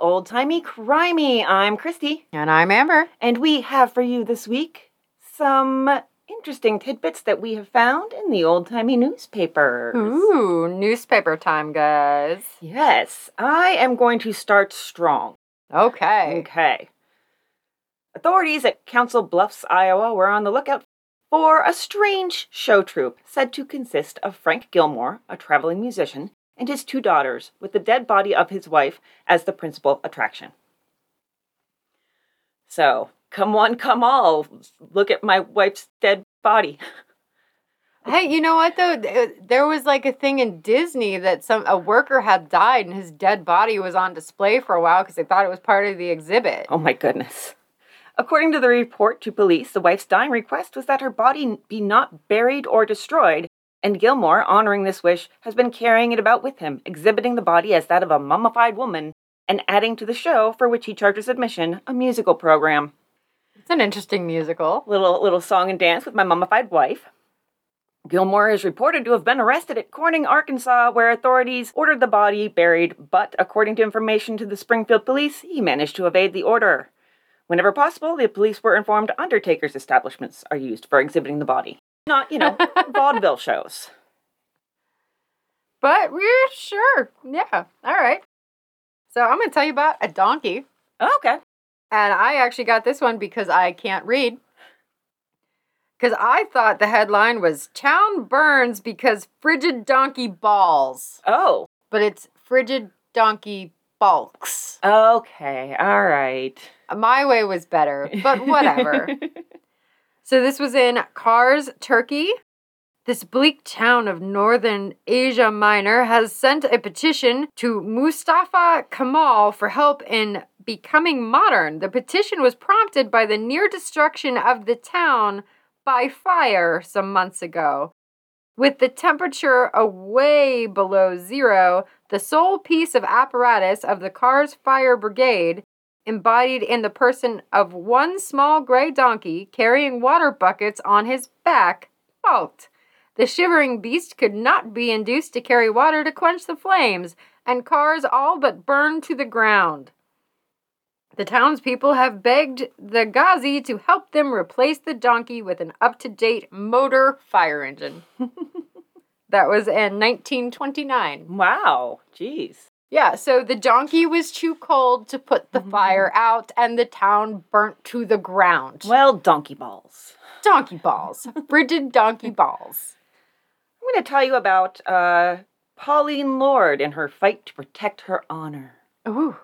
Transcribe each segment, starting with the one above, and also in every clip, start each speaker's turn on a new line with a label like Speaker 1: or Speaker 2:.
Speaker 1: Old Timey Crimey. I'm Christy,
Speaker 2: And I'm Amber.
Speaker 1: and we have for you this week some interesting tidbits that we have found in the old timey newspapers.
Speaker 2: Ooh, newspaper time, guys.
Speaker 1: Yes, I am going to start strong.
Speaker 2: Okay.
Speaker 1: Okay. Authorities at Council Bluffs, Iowa were on the lookout for a strange show troupe said to consist of Frank Gilmore, a traveling musician, and his two daughters, with the dead body of his wife as the principal attraction. So, come one, come all, look at my wife's dead body.
Speaker 2: Hey, you know what though? Uh, there was like a thing in Disney that some a worker had died and his dead body was on display for a while because they thought it was part of the exhibit.
Speaker 1: Oh my goodness. According to the report to police, the wife's dying request was that her body be not buried or destroyed, and Gilmore, honoring this wish, has been carrying it about with him, exhibiting the body as that of a mummified woman, and adding to the show, for which he charges admission, a musical program.
Speaker 2: It's an interesting musical.
Speaker 1: Little little song and dance with my mummified wife. Gilmore is reported to have been arrested at Corning, Arkansas, where authorities ordered the body buried, but according to information to the Springfield police, he managed to evade the order. Whenever possible, the police were informed undertakers' establishments are used for exhibiting the body. Not, you know, vaudeville shows.
Speaker 2: But we're sure. Yeah. All right. So I'm going to tell you about a donkey.
Speaker 1: Oh, okay.
Speaker 2: And I actually got this one because I can't read. Because I thought the headline was Town Burns because frigid donkey balls.
Speaker 1: Oh.
Speaker 2: But it's frigid donkey bulks.
Speaker 1: Okay. All right.
Speaker 2: My way was better, but whatever. so this was in Kars, Turkey. This bleak town of northern Asia Minor has sent a petition to Mustafa Kemal for help in becoming modern. The petition was prompted by the near destruction of the town by fire some months ago. With the temperature away below zero, the sole piece of apparatus of the Kars Fire Brigade embodied in the person of one small gray donkey carrying water buckets on his back, balked. The shivering beast could not be induced to carry water to quench the flames, and Kars all but burned to the ground. The townspeople have begged the Ghazi to help them replace the donkey with an up to date motor fire engine. that was in 1929.
Speaker 1: wow. Jeez.
Speaker 2: Yeah, so the donkey was too cold to put the fire out, and the town burnt to the ground.
Speaker 1: Well, donkey balls.
Speaker 2: Donkey balls. Frigid donkey balls.
Speaker 1: I'm going to tell you about uh, Pauline Lord and her fight to protect her honor.
Speaker 2: Ooh.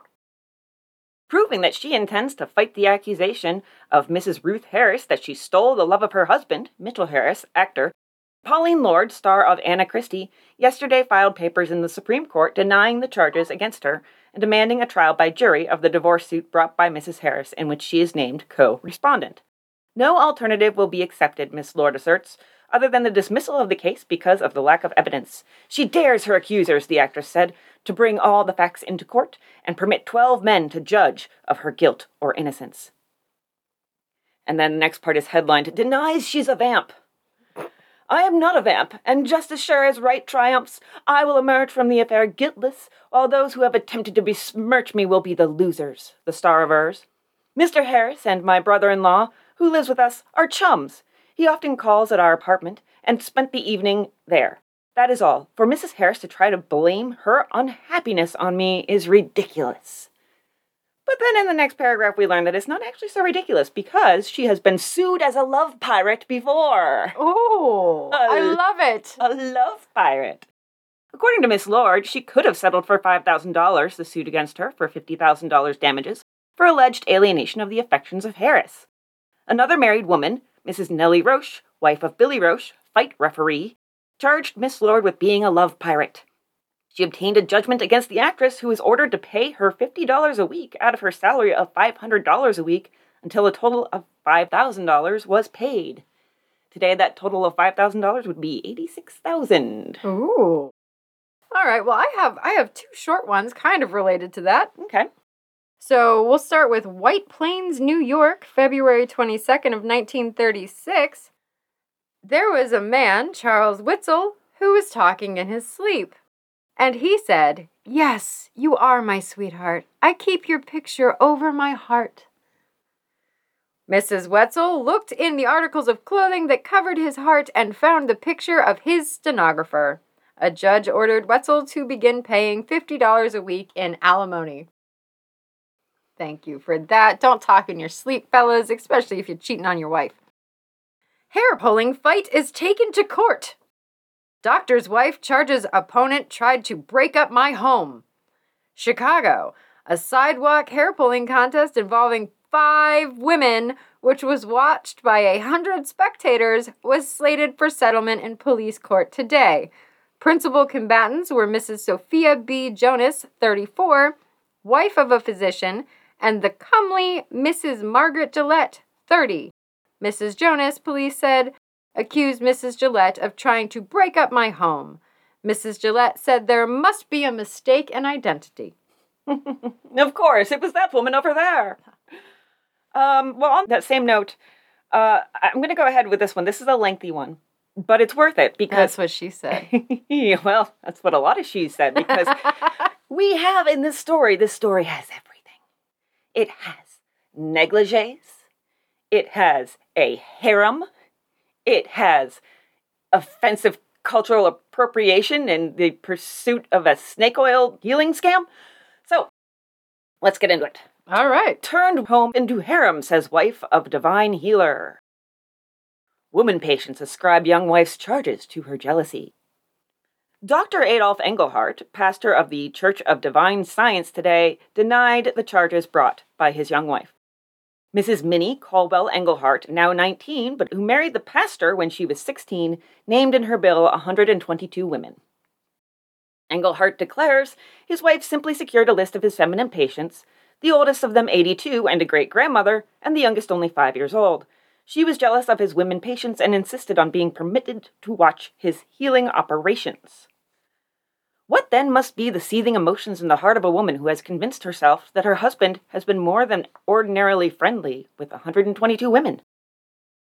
Speaker 1: proving that she intends to fight the accusation of Mrs. Ruth Harris that she stole the love of her husband, Mitchell Harris, actor. Pauline Lord, star of Anna Christie, yesterday filed papers in the Supreme Court denying the charges against her and demanding a trial by jury of the divorce suit brought by Mrs. Harris in which she is named co respondent. No alternative will be accepted, Miss Lord asserts, other than the dismissal of the case because of the lack of evidence. She dares her accusers, the actress said, to bring all the facts into court and permit 12 men to judge of her guilt or innocence. And then the next part is headlined Denies she's a vamp. I am not a vamp, and just as sure as right triumphs, I will emerge from the affair guiltless, while those who have attempted to besmirch me will be the losers, the star avers. Mr. Harris and my brother in law, who lives with us, are chums. He often calls at our apartment and spent the evening there. That is all. For Mrs. Harris to try to blame her unhappiness on me is ridiculous. But then in the next paragraph, we learn that it's not actually so ridiculous because she has been sued as a love pirate before.
Speaker 2: Oh, I love it.
Speaker 1: A love pirate. According to Miss Lord, she could have settled for $5,000 the suit against her for $50,000 damages for alleged alienation of the affections of Harris. Another married woman, Mrs. Nellie Roche, wife of Billy Roche, fight referee, charged Miss Lord with being a love pirate. She obtained a judgment against the actress who was ordered to pay her $50 a week out of her salary of $500 a week until a total of $5,000 was paid. Today that total of $5,000 would be 86,000.
Speaker 2: Ooh. All right. Well, I have I have two short ones kind of related to that.
Speaker 1: Okay.
Speaker 2: So, we'll start with White Plains, New York, February 22nd of 1936. There was a man, Charles Witzel, who was talking in his sleep. And he said, Yes, you are my sweetheart. I keep your picture over my heart. Mrs. Wetzel looked in the articles of clothing that covered his heart and found the picture of his stenographer. A judge ordered Wetzel to begin paying $50 a week in alimony. Thank you for that. Don't talk in your sleep, fellas, especially if you're cheating on your wife. Hair pulling fight is taken to court. Doctor's wife charges opponent tried to break up my home. Chicago, a sidewalk hair pulling contest involving five women, which was watched by a hundred spectators, was slated for settlement in police court today. Principal combatants were Mrs. Sophia B. Jonas, 34, wife of a physician, and the comely Mrs. Margaret Gillette, 30. Mrs. Jonas, police said, accused Mrs. Gillette of trying to break up my home. Mrs. Gillette said there must be a mistake in identity.
Speaker 1: of course, it was that woman over there. Um, well, on that same note, uh, I'm going to go ahead with this one. This is a lengthy one, but it's worth it because.
Speaker 2: That's what she said.
Speaker 1: well, that's what a lot of she said because we have in this story, this story has everything. It has negligees, it has a harem, it has offensive cultural appropriation and the pursuit of a snake oil healing scam. So, let's get into it.
Speaker 2: All right.
Speaker 1: Turned home into harem, says wife of divine healer. Woman patients ascribe young wife's charges to her jealousy. Dr. Adolf Engelhardt, pastor of the Church of Divine Science today, denied the charges brought by his young wife. Mrs. Minnie Caldwell Engelhardt, now 19, but who married the pastor when she was 16, named in her bill 122 women. Engelhardt declares his wife simply secured a list of his feminine patients, the oldest of them 82 and a great grandmother, and the youngest only five years old. She was jealous of his women patients and insisted on being permitted to watch his healing operations. What then must be the seething emotions in the heart of a woman who has convinced herself that her husband has been more than ordinarily friendly with 122 women?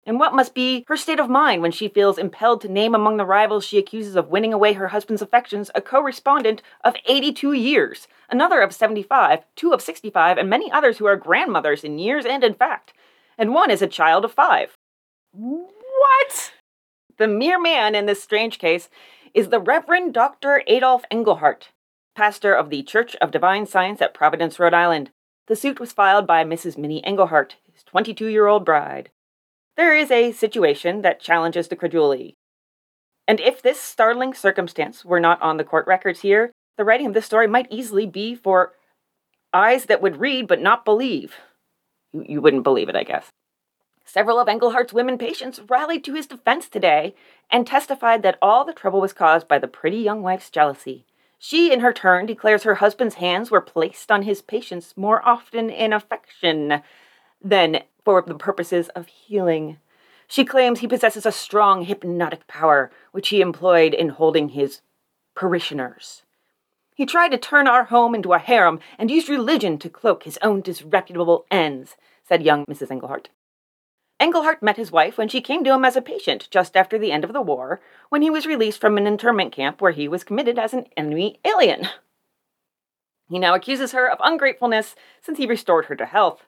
Speaker 1: And what must be her state of mind when she feels impelled to name among the rivals she accuses of winning away her husband's affections a correspondent of 82 years, another of 75, two of 65, and many others who are grandmothers in years and in fact, and one is a child of five?
Speaker 2: What?
Speaker 1: The mere man in this strange case is the Reverend Dr. Adolf Engelhart, pastor of the Church of Divine Science at Providence, Rhode Island. The suit was filed by Mrs. Minnie Engelhart, his 22 year old bride. There is a situation that challenges the credulity. And if this startling circumstance were not on the court records here, the writing of this story might easily be for eyes that would read but not believe. You, you wouldn't believe it, I guess. Several of Engelhardt's women patients rallied to his defense today and testified that all the trouble was caused by the pretty young wife's jealousy. She, in her turn, declares her husband's hands were placed on his patients more often in affection than for the purposes of healing. She claims he possesses a strong hypnotic power, which he employed in holding his parishioners. He tried to turn our home into a harem and used religion to cloak his own disreputable ends, said young Mrs. Engelhardt. Engelhardt met his wife when she came to him as a patient just after the end of the war, when he was released from an internment camp where he was committed as an enemy alien. He now accuses her of ungratefulness since he restored her to health.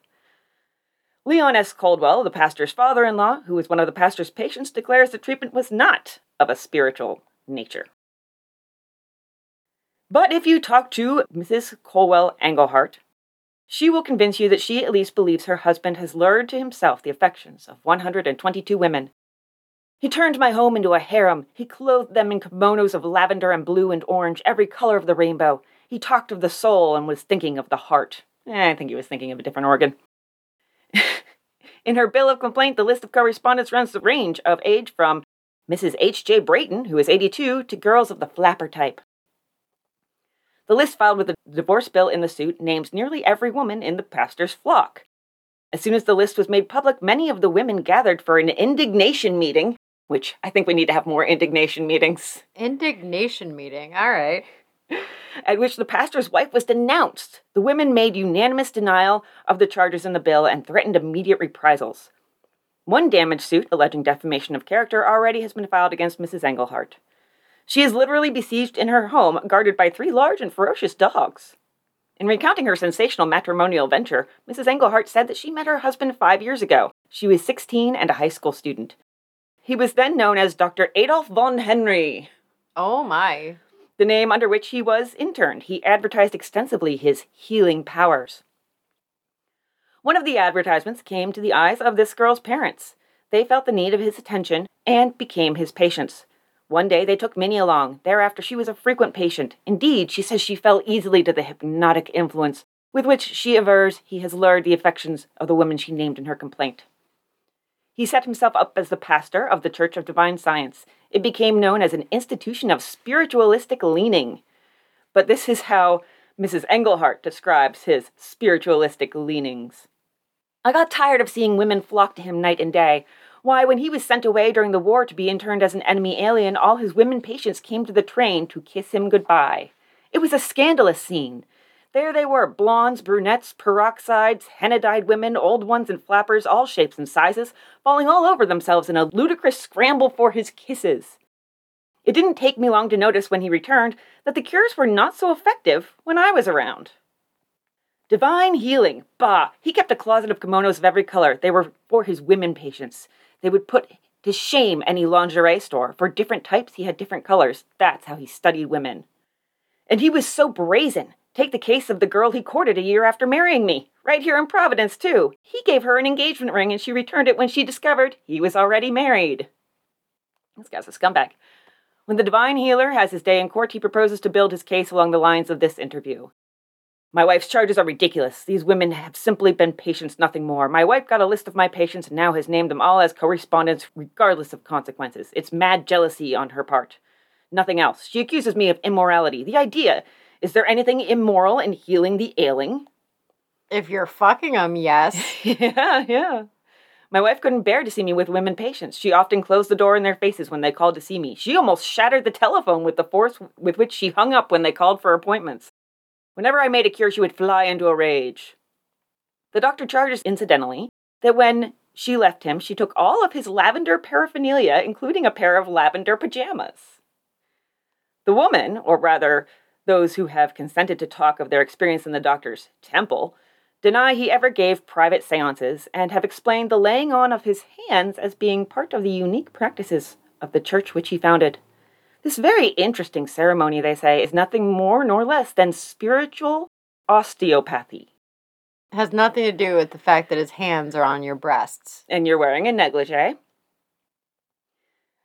Speaker 1: Leon S. Caldwell, the pastor's father in law, who was one of the pastor's patients, declares the treatment was not of a spiritual nature. But if you talk to Mrs. Caldwell Engelhardt, she will convince you that she at least believes her husband has lured to himself the affections of 122 women. He turned my home into a harem. He clothed them in kimonos of lavender and blue and orange, every color of the rainbow. He talked of the soul and was thinking of the heart. Eh, I think he was thinking of a different organ. in her bill of complaint, the list of correspondents runs the range of age from Mrs. H.J. Brayton, who is 82, to girls of the flapper type. The list filed with the divorce bill in the suit names nearly every woman in the pastor's flock. As soon as the list was made public, many of the women gathered for an indignation meeting, which I think we need to have more indignation meetings.
Speaker 2: Indignation meeting, all right.
Speaker 1: At which the pastor's wife was denounced. The women made unanimous denial of the charges in the bill and threatened immediate reprisals. One damage suit alleging defamation of character already has been filed against Mrs. Engelhardt. She is literally besieged in her home, guarded by three large and ferocious dogs. In recounting her sensational matrimonial venture, Mrs. Englehart said that she met her husband five years ago. She was 16 and a high school student. He was then known as Dr. Adolf von Henry,
Speaker 2: Oh my.
Speaker 1: the name under which he was interned. He advertised extensively his healing powers. One of the advertisements came to the eyes of this girl's parents. They felt the need of his attention and became his patients. One day they took Minnie along. Thereafter, she was a frequent patient. Indeed, she says she fell easily to the hypnotic influence with which she avers he has lured the affections of the women she named in her complaint. He set himself up as the pastor of the Church of Divine Science. It became known as an institution of spiritualistic leaning. But this is how Mrs. Englehart describes his spiritualistic leanings. I got tired of seeing women flock to him night and day. Why, when he was sent away during the war to be interned as an enemy alien, all his women patients came to the train to kiss him goodbye. It was a scandalous scene. There they were blondes, brunettes, peroxides, henna dyed women, old ones and flappers, all shapes and sizes, falling all over themselves in a ludicrous scramble for his kisses. It didn't take me long to notice when he returned that the cures were not so effective when I was around. Divine healing. Bah! He kept a closet of kimonos of every color. They were for his women patients. They would put to shame any lingerie store. For different types, he had different colors. That's how he studied women. And he was so brazen. Take the case of the girl he courted a year after marrying me. Right here in Providence, too. He gave her an engagement ring and she returned it when she discovered he was already married. This guy's a scumbag. When the divine healer has his day in court, he proposes to build his case along the lines of this interview. My wife's charges are ridiculous. These women have simply been patients, nothing more. My wife got a list of my patients and now has named them all as correspondents, regardless of consequences. It's mad jealousy on her part. Nothing else. She accuses me of immorality. The idea is there anything immoral in healing the ailing?
Speaker 2: If you're fucking them, yes.
Speaker 1: yeah, yeah. My wife couldn't bear to see me with women patients. She often closed the door in their faces when they called to see me. She almost shattered the telephone with the force with which she hung up when they called for appointments. Whenever I made a cure, she would fly into a rage. The doctor charges, incidentally, that when she left him, she took all of his lavender paraphernalia, including a pair of lavender pajamas. The woman, or rather, those who have consented to talk of their experience in the doctor's temple, deny he ever gave private seances and have explained the laying on of his hands as being part of the unique practices of the church which he founded. This very interesting ceremony, they say, is nothing more nor less than spiritual osteopathy.
Speaker 2: It Has nothing to do with the fact that his hands are on your breasts.
Speaker 1: And you're wearing a negligee.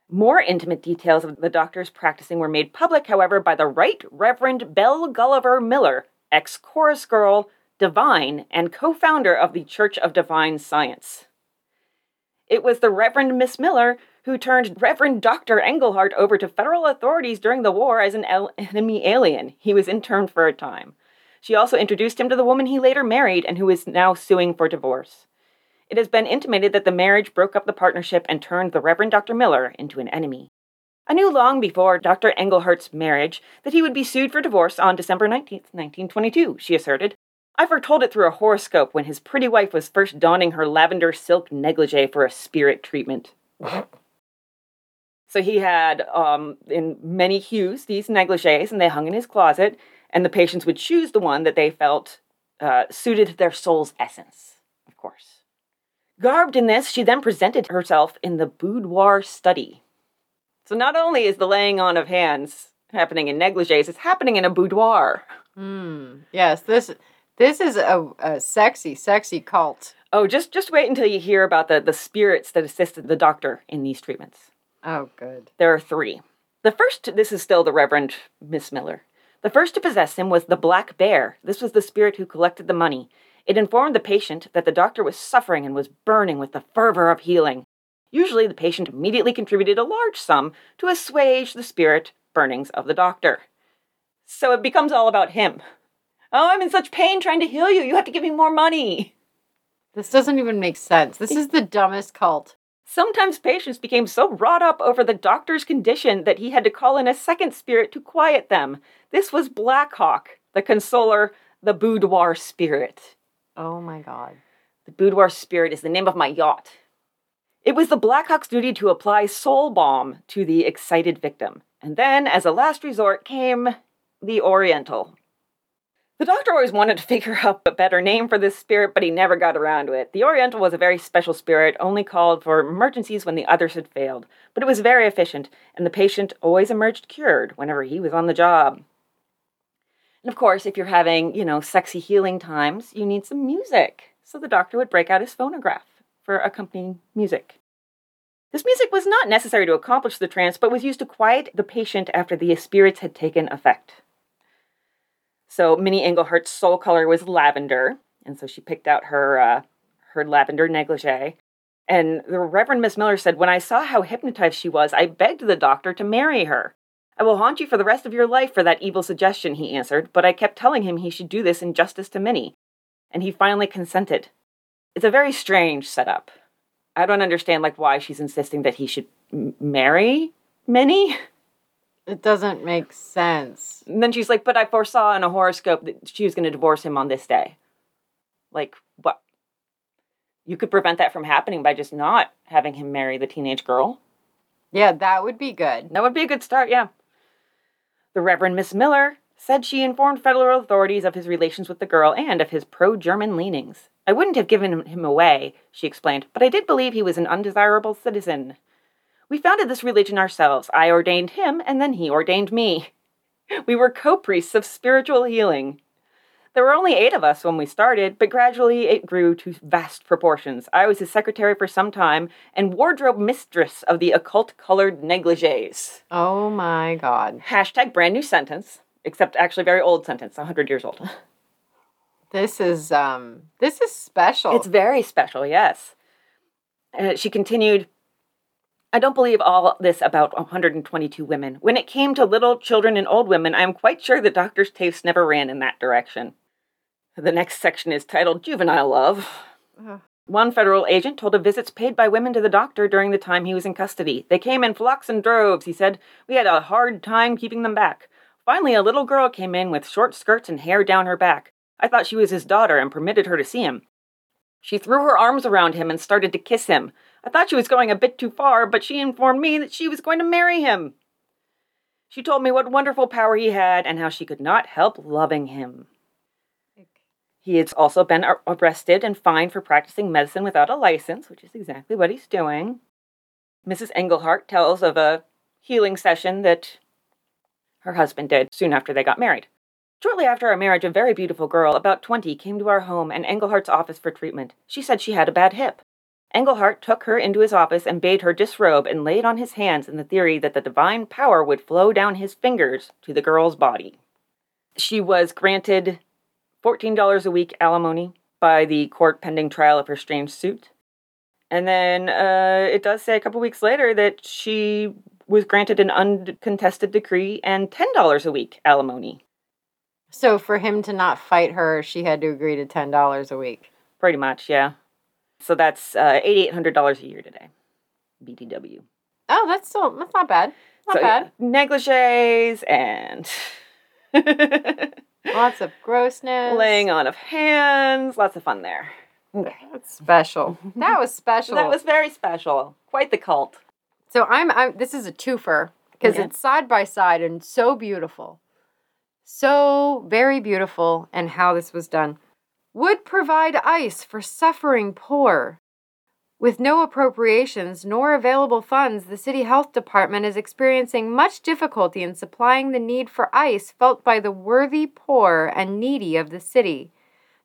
Speaker 1: More intimate details of the doctor's practicing were made public, however, by the Right Reverend Belle Gulliver Miller, ex chorus girl, divine, and co founder of the Church of Divine Science. It was the Reverend Miss Miller who turned Reverend Dr. Engelhart over to federal authorities during the war as an el- enemy alien. He was interned for a time. She also introduced him to the woman he later married and who is now suing for divorce. It has been intimated that the marriage broke up the partnership and turned the Reverend Dr. Miller into an enemy. I knew long before Dr. Engelhart's marriage that he would be sued for divorce on December 19, 1922, she asserted. I foretold it through a horoscope when his pretty wife was first donning her lavender silk negligee for a spirit treatment. so he had, um, in many hues, these negligees, and they hung in his closet, and the patients would choose the one that they felt uh, suited their soul's essence, of course. Garbed in this, she then presented herself in the boudoir study. So not only is the laying on of hands happening in negligees, it's happening in a boudoir.
Speaker 2: Hmm. Yes, this this is a, a sexy, sexy cult.
Speaker 1: Oh, just just wait until you hear about the, the spirits that assisted the doctor in these treatments.
Speaker 2: Oh, good.
Speaker 1: There are three. The first, this is still the Reverend Miss Miller. The first to possess him was the Black Bear. This was the spirit who collected the money. It informed the patient that the doctor was suffering and was burning with the fervor of healing. Usually, the patient immediately contributed a large sum to assuage the spirit burnings of the doctor. So it becomes all about him. Oh, I'm in such pain trying to heal you. You have to give me more money.
Speaker 2: This doesn't even make sense. This is the dumbest cult.
Speaker 1: Sometimes patients became so wrought up over the doctor's condition that he had to call in a second spirit to quiet them. This was Blackhawk, the consoler, the boudoir spirit.
Speaker 2: Oh my god.
Speaker 1: The boudoir spirit is the name of my yacht. It was the Blackhawk's duty to apply soul balm to the excited victim. And then, as a last resort, came the Oriental. The doctor always wanted to figure out a better name for this spirit, but he never got around to it. The Oriental was a very special spirit, only called for emergencies when the others had failed, but it was very efficient, and the patient always emerged cured whenever he was on the job. And of course, if you're having, you know, sexy healing times, you need some music. So the doctor would break out his phonograph for accompanying music. This music was not necessary to accomplish the trance, but was used to quiet the patient after the spirits had taken effect. So Minnie Englehart's soul color was lavender, and so she picked out her uh, her lavender negligee. And the Reverend Miss Miller said, When I saw how hypnotized she was, I begged the doctor to marry her. I will haunt you for the rest of your life for that evil suggestion, he answered, but I kept telling him he should do this in justice to Minnie. And he finally consented. It's a very strange setup. I don't understand like why she's insisting that he should m- marry Minnie.
Speaker 2: It doesn't make sense.
Speaker 1: And then she's like, "But I foresaw in a horoscope that she was going to divorce him on this day." Like, what? You could prevent that from happening by just not having him marry the teenage girl.
Speaker 2: Yeah, that would be good.
Speaker 1: That would be a good start, yeah. The Reverend Miss Miller said she informed federal authorities of his relations with the girl and of his pro German leanings. I wouldn't have given him away, she explained, but I did believe he was an undesirable citizen. We founded this religion ourselves. I ordained him, and then he ordained me. We were co priests of spiritual healing. There were only eight of us when we started, but gradually it grew to vast proportions. I was his secretary for some time and wardrobe mistress of the occult colored negligees.
Speaker 2: Oh my god.
Speaker 1: Hashtag brand new sentence, except actually very old sentence, 100 years old.
Speaker 2: This is um this is special.
Speaker 1: It's very special, yes. Uh, she continued, I don't believe all this about 122 women. When it came to little children and old women, I am quite sure the doctor's taste never ran in that direction. The next section is titled Juvenile Love.
Speaker 2: Ugh.
Speaker 1: One federal agent told of visits paid by women to the doctor during the time he was in custody. They came in flocks and droves, he said. We had a hard time keeping them back. Finally, a little girl came in with short skirts and hair down her back. I thought she was his daughter and permitted her to see him. She threw her arms around him and started to kiss him. I thought she was going a bit too far, but she informed me that she was going to marry him. She told me what wonderful power he had and how she could not help loving him. He has also been ar- arrested and fined for practicing medicine without a license, which is exactly what he's doing. Mrs. Englehart tells of a healing session that her husband did soon after they got married. Shortly after our marriage, a very beautiful girl, about 20, came to our home and Englehart's office for treatment. She said she had a bad hip. Englehart took her into his office and bade her disrobe and lay it on his hands in the theory that the divine power would flow down his fingers to the girl's body. She was granted $14 a week alimony by the court pending trial of her strange suit. And then uh, it does say a couple weeks later that she was granted an uncontested decree and $10 a week alimony.
Speaker 2: so for him to not fight her, she had to agree to ten dollars a week.
Speaker 1: Pretty much, yeah. So that's uh, $8,800 a year today. BTW.
Speaker 2: Oh, that's still that's not bad. Not
Speaker 1: so,
Speaker 2: bad.
Speaker 1: Negligees and
Speaker 2: Lots of grossness.
Speaker 1: laying on of hands. Lots of fun there. Okay.
Speaker 2: That's special. That was special.
Speaker 1: That was very special. Quite the cult.
Speaker 2: So I'm, I'm this is a twofer because
Speaker 1: Okay.
Speaker 2: it's side by side and so beautiful. So very beautiful and how this was done. Would provide ice for suffering poor. With no appropriations nor available funds, the city health department is experiencing much difficulty in supplying the need for ice felt by the worthy poor and needy of the city.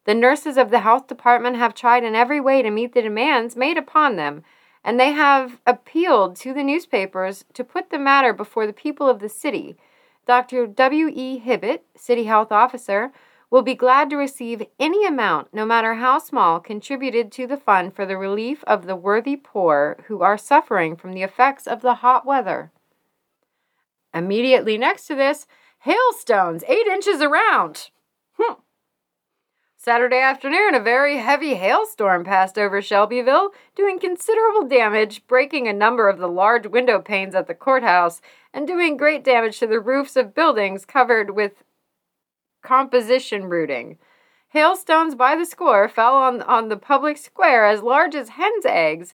Speaker 2: The nurses of the health department have tried in every way to meet the demands made upon them, and they have appealed to the newspapers to put the matter before the people of the city. Dr. W.E. Hibbett, City Health Officer, will be glad to receive any amount, no matter how small, contributed to the fund for the relief of the worthy poor who are suffering from the effects of the hot weather. Immediately next to this, hailstones eight inches around. Hmm. Saturday afternoon, a very heavy hailstorm passed over Shelbyville, doing considerable damage, breaking a number of the large window panes at the courthouse, and doing great damage to the roofs of buildings covered with composition roofing. Hailstones by the score fell on, on the public square as large as hen's eggs,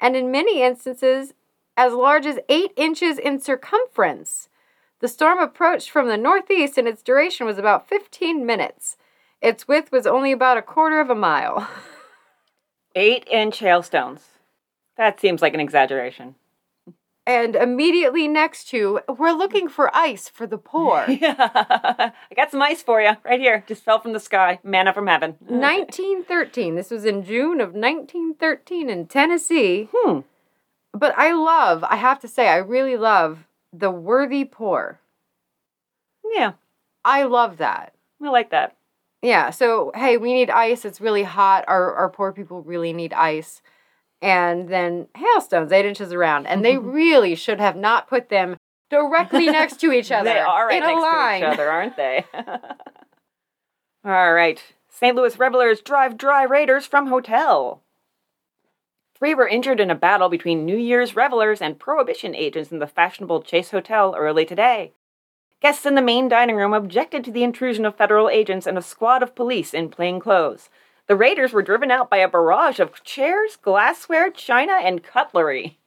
Speaker 2: and in many instances, as large as eight inches in circumference. The storm approached from the northeast and its duration was about 15 minutes. Its width was only about a quarter of a mile.
Speaker 1: Eight inch hailstones. That seems like an exaggeration.
Speaker 2: And immediately next to, we're looking for ice for the poor.
Speaker 1: Yeah. I got some ice for you right here. Just fell from the sky. Manna from heaven.
Speaker 2: 1913. This was in June of 1913 in Tennessee.
Speaker 1: Hmm.
Speaker 2: But I love, I have to say, I really love the worthy poor.
Speaker 1: Yeah.
Speaker 2: I love that.
Speaker 1: I like that.
Speaker 2: Yeah, so hey, we need ice. It's really hot. Our our poor people really need ice. And then hailstones, eight inches around. And they really should have not put them directly next to each other.
Speaker 1: They are right
Speaker 2: in a
Speaker 1: next
Speaker 2: line.
Speaker 1: to each other, aren't they? All right. St. Louis revelers drive dry raiders from hotel. Three were injured in a battle between New Year's revelers and prohibition agents in the fashionable Chase Hotel early today. Guests in the main dining room objected to the intrusion of federal agents and a squad of police in plain clothes. The raiders were driven out by a barrage of chairs, glassware, china, and cutlery.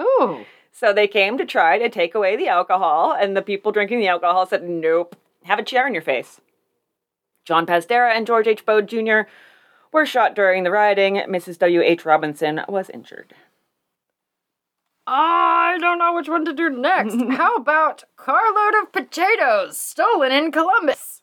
Speaker 2: Ooh.
Speaker 1: So they came to try to take away the alcohol, and the people drinking the alcohol said, Nope, have a chair in your face. John Pazdera and George H. Bode Jr. were shot during the rioting. Mrs. W. H. Robinson was injured.
Speaker 2: I don't know which one to do next. How about carload of potatoes stolen in Columbus?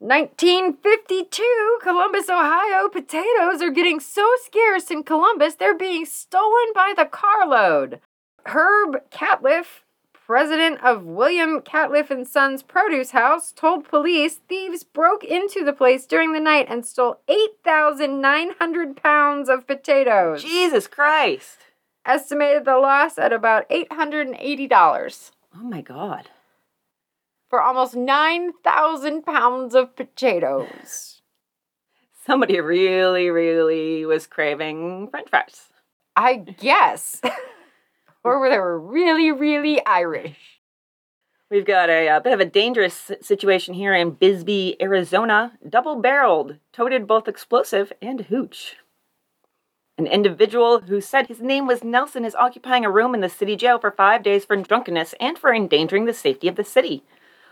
Speaker 2: 1952, Columbus, Ohio potatoes are getting so scarce in Columbus they're being stolen by the carload. Herb Catliff, president of William Catliff and Sons Produce House, told police thieves broke into the place during the night and stole 8,900 pounds of potatoes.
Speaker 1: Jesus Christ!
Speaker 2: Estimated the loss at about $880
Speaker 1: Oh my God.
Speaker 2: For almost 9,000 pounds of potatoes.
Speaker 1: Somebody really, really was craving french fries.
Speaker 2: I guess. or were they were really, really Irish.
Speaker 1: We've got a, a bit of a dangerous situation here in Bisbee, Arizona. Double barreled, toted both explosive and hooch. An individual who said his name was Nelson is occupying a room in the city jail for five days for drunkenness and for endangering the safety of the city.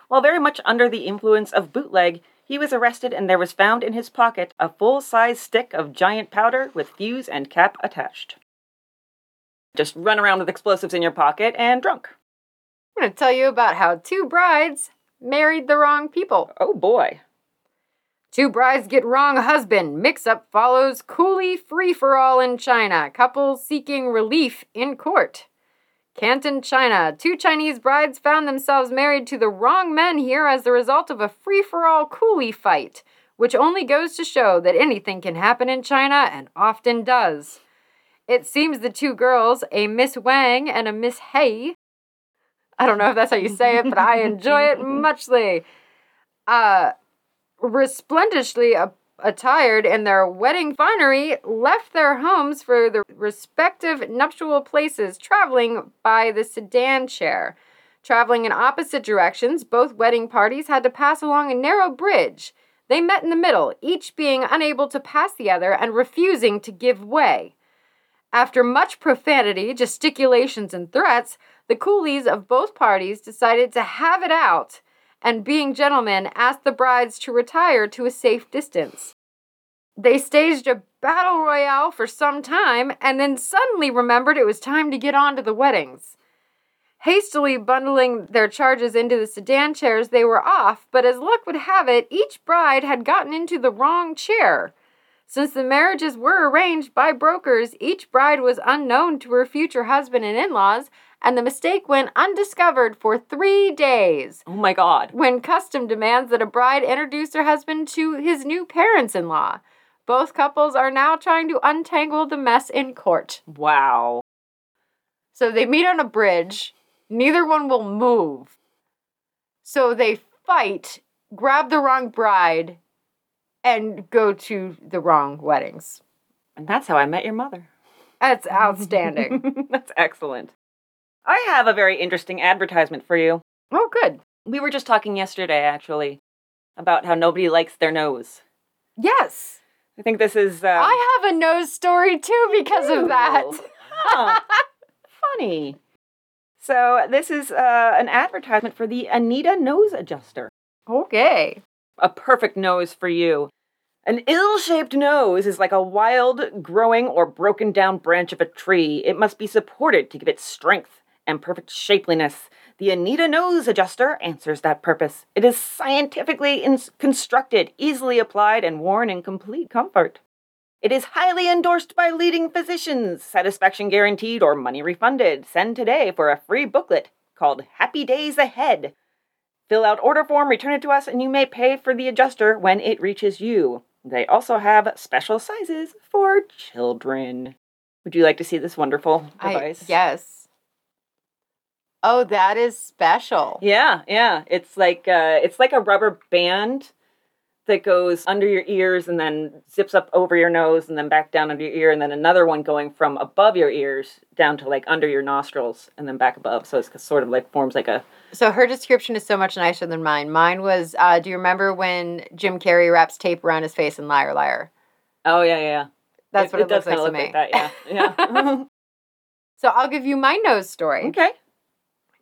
Speaker 1: While very much under the influence of bootleg, he was arrested and there was found in his pocket a full size stick of giant powder with fuse and cap attached. Just run around with explosives in your pocket and drunk.
Speaker 2: I'm going to tell you about how two brides married the wrong people.
Speaker 1: Oh boy.
Speaker 2: Two brides get wrong husband. Mix up follows coolie free for all in China. Couples seeking relief in court. Canton, China. Two Chinese brides found themselves married to the wrong men here as the result of a free for all coolie fight, which only goes to show that anything can happen in China and often does. It seems the two girls, a Miss Wang and a Miss Hay, I don't know if that's how you say it, but I enjoy it muchly. Uh, resplendently a- attired in their wedding finery, left their homes for the respective nuptial places, traveling by the sedan chair. Traveling in opposite directions, both wedding parties had to pass along a narrow bridge. They met in the middle, each being unable to pass the other and refusing to give way. After much profanity, gesticulations, and threats, the coolies of both parties decided to have it out and, being gentlemen, asked the brides to retire to a safe distance. They staged a battle royale for some time and then suddenly remembered it was time to get on to the weddings. Hastily bundling their charges into the sedan chairs, they were off, but as luck would have it, each bride had gotten into the wrong chair. Since the marriages were arranged by brokers, each bride was unknown to her future husband and in laws, and the mistake went undiscovered for three days.
Speaker 1: Oh my god.
Speaker 2: When custom demands that a bride introduce her husband to his new parents in law. Both couples are now trying to untangle the mess in court.
Speaker 1: Wow.
Speaker 2: So they meet on a bridge, neither one will move. So they fight, grab the wrong bride, and go to the wrong weddings.
Speaker 1: And that's how I met your mother.
Speaker 2: That's outstanding.
Speaker 1: that's excellent. I have a very interesting advertisement for you.
Speaker 2: oh, good.
Speaker 1: We were just talking yesterday, actually, about how nobody likes their nose.
Speaker 2: Yes.
Speaker 1: I think this is. Uh,
Speaker 2: I have a nose story too because of that.
Speaker 1: Huh. Funny. So this is uh, an advertisement for the Anita Nose Adjuster.
Speaker 2: Okay.
Speaker 1: A perfect nose for you. An ill shaped nose is like a wild, growing, or broken down branch of a tree. It must be supported to give it strength and perfect shapeliness. The Anita Nose Adjuster answers that purpose. It is scientifically ins- constructed, easily applied, and worn in complete comfort. It is highly endorsed by leading physicians, satisfaction guaranteed or money refunded. Send today for a free booklet called Happy Days Ahead. Fill out order form, return it to us, and you may pay for the adjuster when it reaches you. They also have special sizes for children. Would you like to see this wonderful device?
Speaker 2: I, yes. Oh, that is special.
Speaker 1: Yeah, yeah. It's like uh, it's like a rubber band that goes under your ears and then zips up over your nose and then back down under your ear and then another one going from above your ears down to like under your nostrils and then back above. So it's sort of like forms like a
Speaker 2: so her description is so much nicer than mine. Mine was uh, do you remember when jim carrey wraps tape around his face in liar liar?
Speaker 1: Oh yeah yeah
Speaker 2: that's it, what it, it
Speaker 1: does
Speaker 2: looks
Speaker 1: like
Speaker 2: to me
Speaker 1: like that yeah yeah.
Speaker 2: So i'll give you my nose story.
Speaker 1: Okay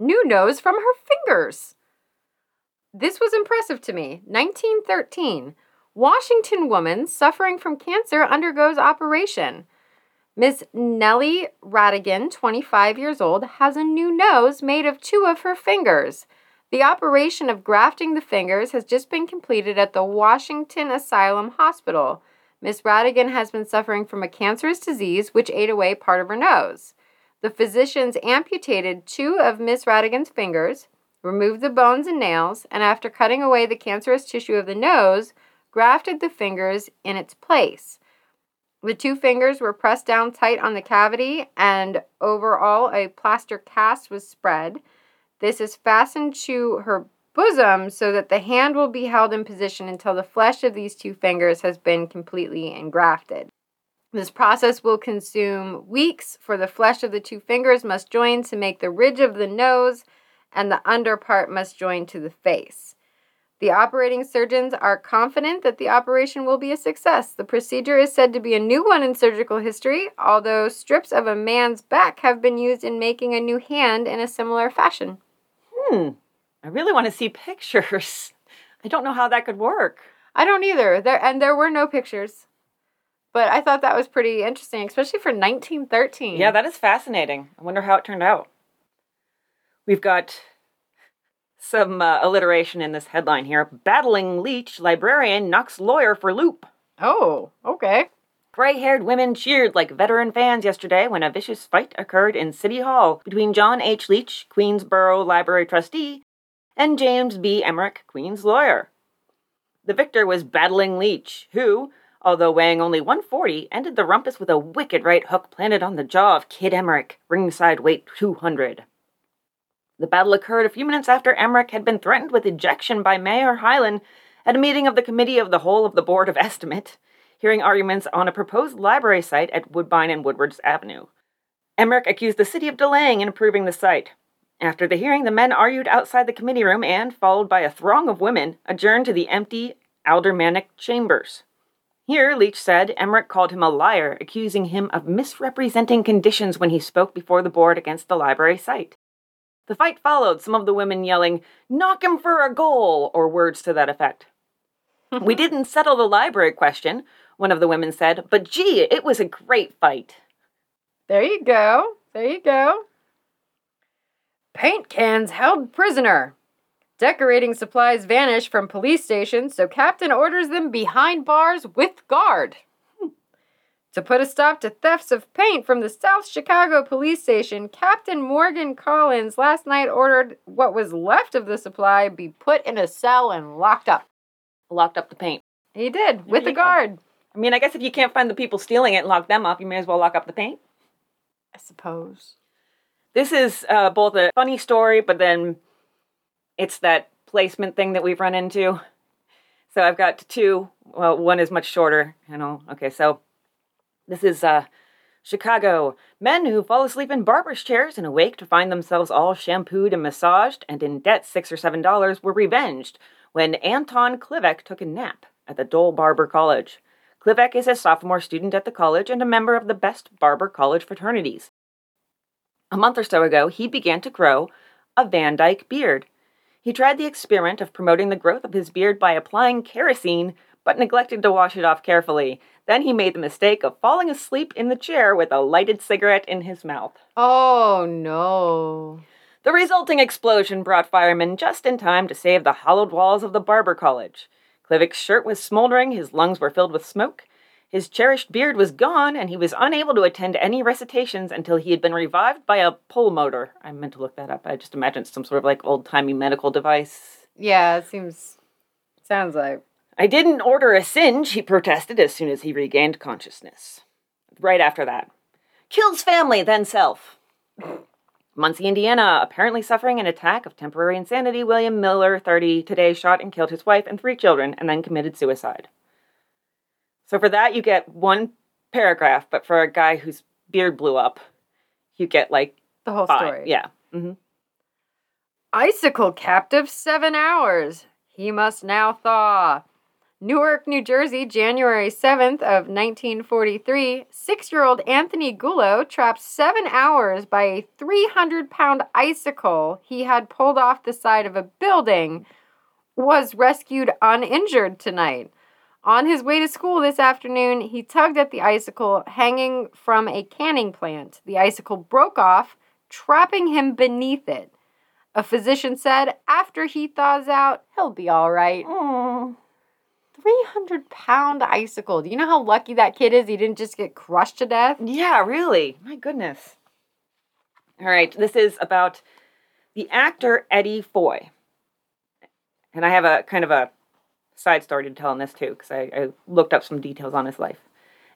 Speaker 2: new nose from her fingers this was impressive to me. 1913. Washington woman suffering from cancer undergoes operation. Miss Nellie Radigan, 25 years old, has a new nose made of two of her fingers. The operation of grafting the fingers has just been completed at the Washington Asylum Hospital. Miss Radigan has been suffering from a cancerous disease which ate away part of her nose. The physicians amputated two of Miss Radigan's fingers, removed the bones and nails, and after cutting away the cancerous tissue of the nose, grafted the fingers in its place. The two fingers were pressed down tight on the cavity, and overall, a plaster cast was spread. This is fastened to her bosom so that the hand will be held in position until the flesh of these two fingers has been completely engrafted. This process will consume weeks, for the flesh of the two fingers must join to make the ridge of the nose and the under part must join to the face. The operating surgeons are confident that the operation will be a success. The procedure is said to be a new one in surgical history, although strips of a man's back have been used in making a new hand in a similar fashion.
Speaker 1: Hmm. I really want to see pictures. I don't know how that could work.
Speaker 2: I don't either. There and there were no pictures. But I thought that was pretty interesting, especially for 1913.
Speaker 1: Yeah, that is fascinating. I wonder how it turned out. We've got some uh, alliteration in this headline here. Battling Leach librarian knocks lawyer for loop.
Speaker 2: Oh, okay.
Speaker 1: Gray haired women cheered like veteran fans yesterday when a vicious fight occurred in City Hall between John H. Leach, Queensborough Library trustee, and James B. Emmerich, Queen's lawyer. The victor was Battling Leach, who, although weighing only 140, ended the rumpus with a wicked right hook planted on the jaw of Kid Emmerich, ringside weight 200. The battle occurred a few minutes after Emmerich had been threatened with ejection by Mayor Hylan at a meeting of the Committee of the Whole of the Board of Estimate, hearing arguments on a proposed library site at Woodbine and Woodwards Avenue. Emmerich accused the city of delaying in approving the site. After the hearing, the men argued outside the committee room and, followed by a throng of women, adjourned to the empty aldermanic chambers. Here, Leach said, Emmerich called him a liar, accusing him of misrepresenting conditions when he spoke before the board against the library site. The fight followed, some of the women yelling, Knock him for a goal, or words to that effect. we didn't settle the library question, one of the women said, but gee, it was a great fight.
Speaker 2: There you go. There you go. Paint cans held prisoner. Decorating supplies vanish from police stations, so captain orders them behind bars with guard. To put a stop to thefts of paint from the South Chicago police station, Captain Morgan Collins last night ordered what was left of the supply be put in a cell and locked up.
Speaker 1: Locked up the paint.
Speaker 2: He did, with a guard.
Speaker 1: I mean, I guess if you can't find the people stealing it and lock them up, you may as well lock up the paint.
Speaker 2: I suppose.
Speaker 1: This is uh, both a funny story, but then it's that placement thing that we've run into. So I've got two. Well, one is much shorter. You know. Okay, so this is uh, Chicago. Men who fall asleep in barber's chairs and awake to find themselves all shampooed and massaged and in debt six or seven dollars were revenged when Anton Klivek took a nap at the Dole Barber College. Klivek is a sophomore student at the college and a member of the best barber college fraternities. A month or so ago, he began to grow a Van Dyke beard. He tried the experiment of promoting the growth of his beard by applying kerosene, but neglected to wash it off carefully. Then he made the mistake of falling asleep in the chair with a lighted cigarette in his mouth.
Speaker 2: Oh no.
Speaker 1: The resulting explosion brought firemen just in time to save the hollowed walls of the Barber College. Klivik's shirt was smoldering, his lungs were filled with smoke, his cherished beard was gone, and he was unable to attend any recitations until he had been revived by a pulmotor. I meant to look that up. I just imagined some sort of like old timey medical device.
Speaker 2: Yeah, it seems. Sounds like.
Speaker 1: I didn't order a singe, he protested as soon as he regained consciousness. Right after that. Kills family, then self. Muncie, Indiana, apparently suffering an attack of temporary insanity, William Miller, 30, today shot and killed his wife and three children and then committed suicide. So for that, you get one paragraph, but for a guy whose beard blew up, you get like
Speaker 2: The whole
Speaker 1: five.
Speaker 2: story.
Speaker 1: Yeah. Mm-hmm.
Speaker 2: Icicle captive seven hours. He must now thaw. Newark, New Jersey, January 7th of 1943, six-year-old Anthony Gulo trapped seven hours by a 300-pound icicle he had pulled off the side of a building, was rescued uninjured tonight. On his way to school this afternoon, he tugged at the icicle hanging from a canning plant. The icicle broke off, trapping him beneath it. A physician said after he thaws out, he'll be all right.
Speaker 1: Mm.
Speaker 2: 300 pound icicle. Do you know how lucky that kid is? He didn't just get crushed to death.
Speaker 1: Yeah, really. My goodness. All right, this is about the actor Eddie Foy. And I have a kind of a side story to tell on this too, because I, I looked up some details on his life.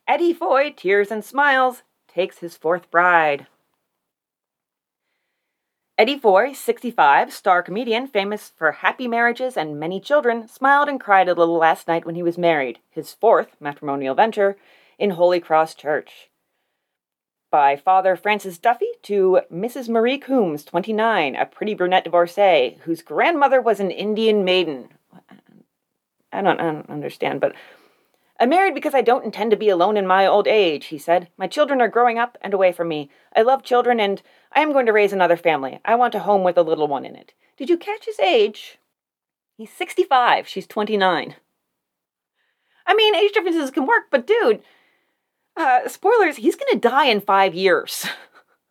Speaker 1: Eddie Foy, tears and smiles, takes his fourth bride. Eddie Foy, 65, star comedian famous for happy marriages and many children, smiled and cried a little last night when he was married, his fourth matrimonial venture, in Holy Cross Church. By Father Francis Duffy to Mrs. Marie Coombs, 29, a pretty brunette divorcee whose grandmother was an Indian maiden. I don't, I don't understand, but I'm married because I don't intend to be alone in my old age, he said. My children are growing up and away from me. I love children and I am going to raise another family. I want a home with a little one in it. Did you catch his age? He's 65. She's 29. I mean, age differences can work, but dude, uh, spoilers, he's going to die in five years.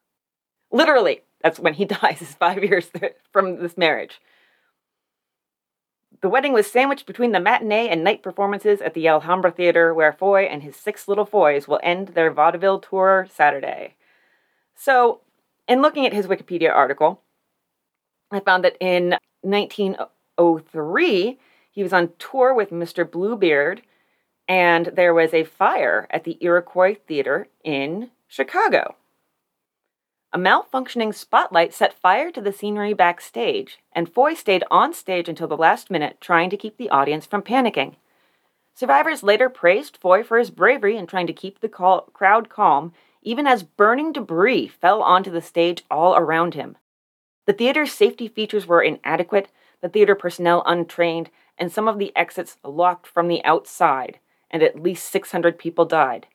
Speaker 1: Literally, that's when he dies, is five years from this marriage. The wedding was sandwiched between the matinee and night performances at the Alhambra Theater, where Foy and his six little Foys will end their vaudeville tour Saturday. So, in looking at his Wikipedia article, I found that in 1903, he was on tour with Mr. Bluebeard, and there was a fire at the Iroquois Theater in Chicago. A malfunctioning spotlight set fire to the scenery backstage, and Foy stayed on stage until the last minute, trying to keep the audience from panicking. Survivors later praised Foy for his bravery in trying to keep the crowd calm, even as burning debris fell onto the stage all around him. The theater's safety features were inadequate, the theater personnel untrained, and some of the exits locked from the outside, and at least 600 people died.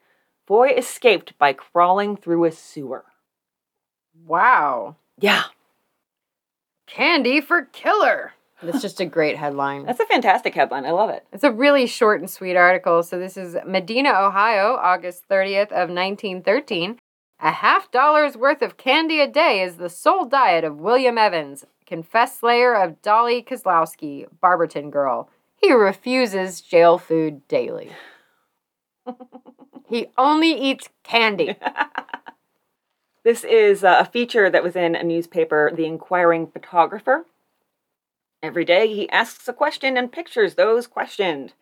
Speaker 1: Foy escaped by crawling through a sewer.
Speaker 2: Wow.
Speaker 1: Yeah,
Speaker 2: Candy for killer. That's just a great headline.
Speaker 1: that's a fantastic headline. I love it.
Speaker 2: It's a really short and sweet article. So this is Medina, Ohio, August 30th of 1913. A half dollar's worth of candy a day is the sole diet of William Evans, confessed slayer of Dolly Kozlowski, Barberton girl. He refuses jail food daily. he only eats candy.
Speaker 1: This is uh, a feature that was in a newspaper, The Inquiring Photographer. Every day he asks a question and pictures those questioned.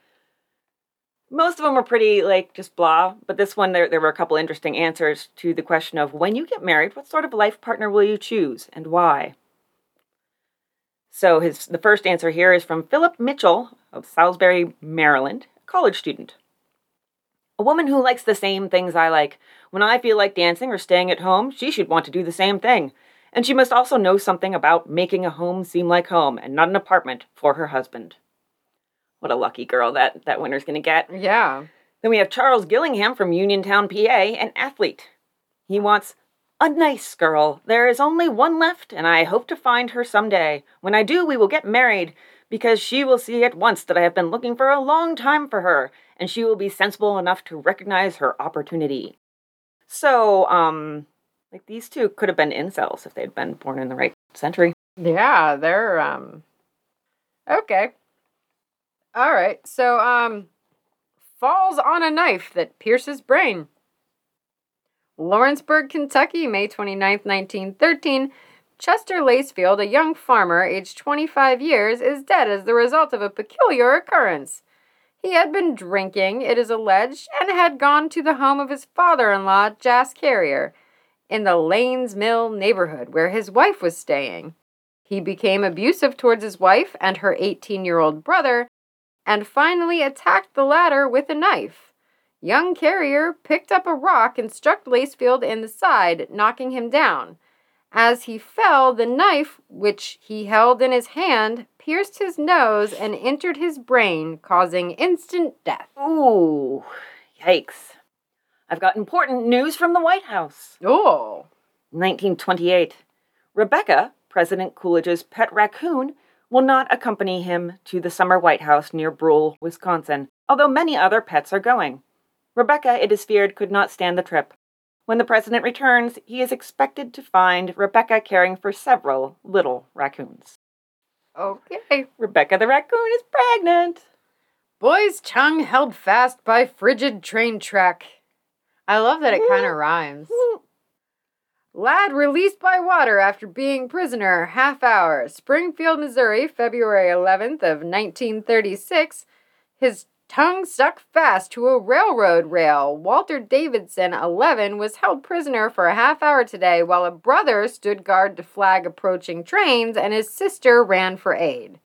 Speaker 1: Most of them were pretty, like, just blah, but this one, there, there were a couple interesting answers to the question of when you get married, what sort of life partner will you choose and why? So his the first answer here is from Philip Mitchell of Salisbury, Maryland, a college student. A woman who likes the same things I like. When I feel like dancing or staying at home, she should want to do the same thing. And she must also know something about making a home seem like home and not an apartment for her husband. What a lucky girl that, that winner's gonna get.
Speaker 2: Yeah.
Speaker 1: Then we have Charles Gillingham from Uniontown, PA, an athlete. He wants A nice girl. There is only one left, and I hope to find her some day. When I do, we will get married, because she will see at once that I have been looking for a long time for her, and she will be sensible enough to recognize her opportunity. So, um, like these two could have been incels if they'd been born in the right century.
Speaker 2: Yeah, they're um okay. All right. So um falls on a knife that pierces brain. Lawrenceburg, Kentucky, May 29th, 1913. Chester Lacefield, a young farmer aged 25 years, is dead as the result of a peculiar occurrence. He had been drinking, it is alleged, and had gone to the home of his father in law, Jas Carrier, in the Lanes Mill neighborhood where his wife was staying. He became abusive towards his wife and her 18 year old brother, and finally attacked the latter with a knife. Young Carrier picked up a rock and struck Lacefield in the side, knocking him down. As he fell, the knife, which he held in his hand, pierced his nose and entered his brain, causing instant death.
Speaker 1: Ooh, yikes. I've got important news from the White House.
Speaker 2: Oh.
Speaker 1: 1928. Rebecca, President Coolidge's pet raccoon, will not accompany him to the summer White House near Brule, Wisconsin, although many other pets are going. Rebecca, it is feared, could not stand the trip. When the president returns, he is expected to find Rebecca caring for several little raccoons.
Speaker 2: Okay.
Speaker 1: Rebecca the raccoon is pregnant.
Speaker 2: Boy's tongue held fast by frigid train track. I love that it kind of mm-hmm. rhymes. Lad released by water after being prisoner half hour. Springfield, Missouri, February 11th of 1936. His tongue stuck fast to a railroad rail. Walter Davidson, 11, was held prisoner for a half hour today while a brother stood guard to flag approaching trains and his sister ran for aid.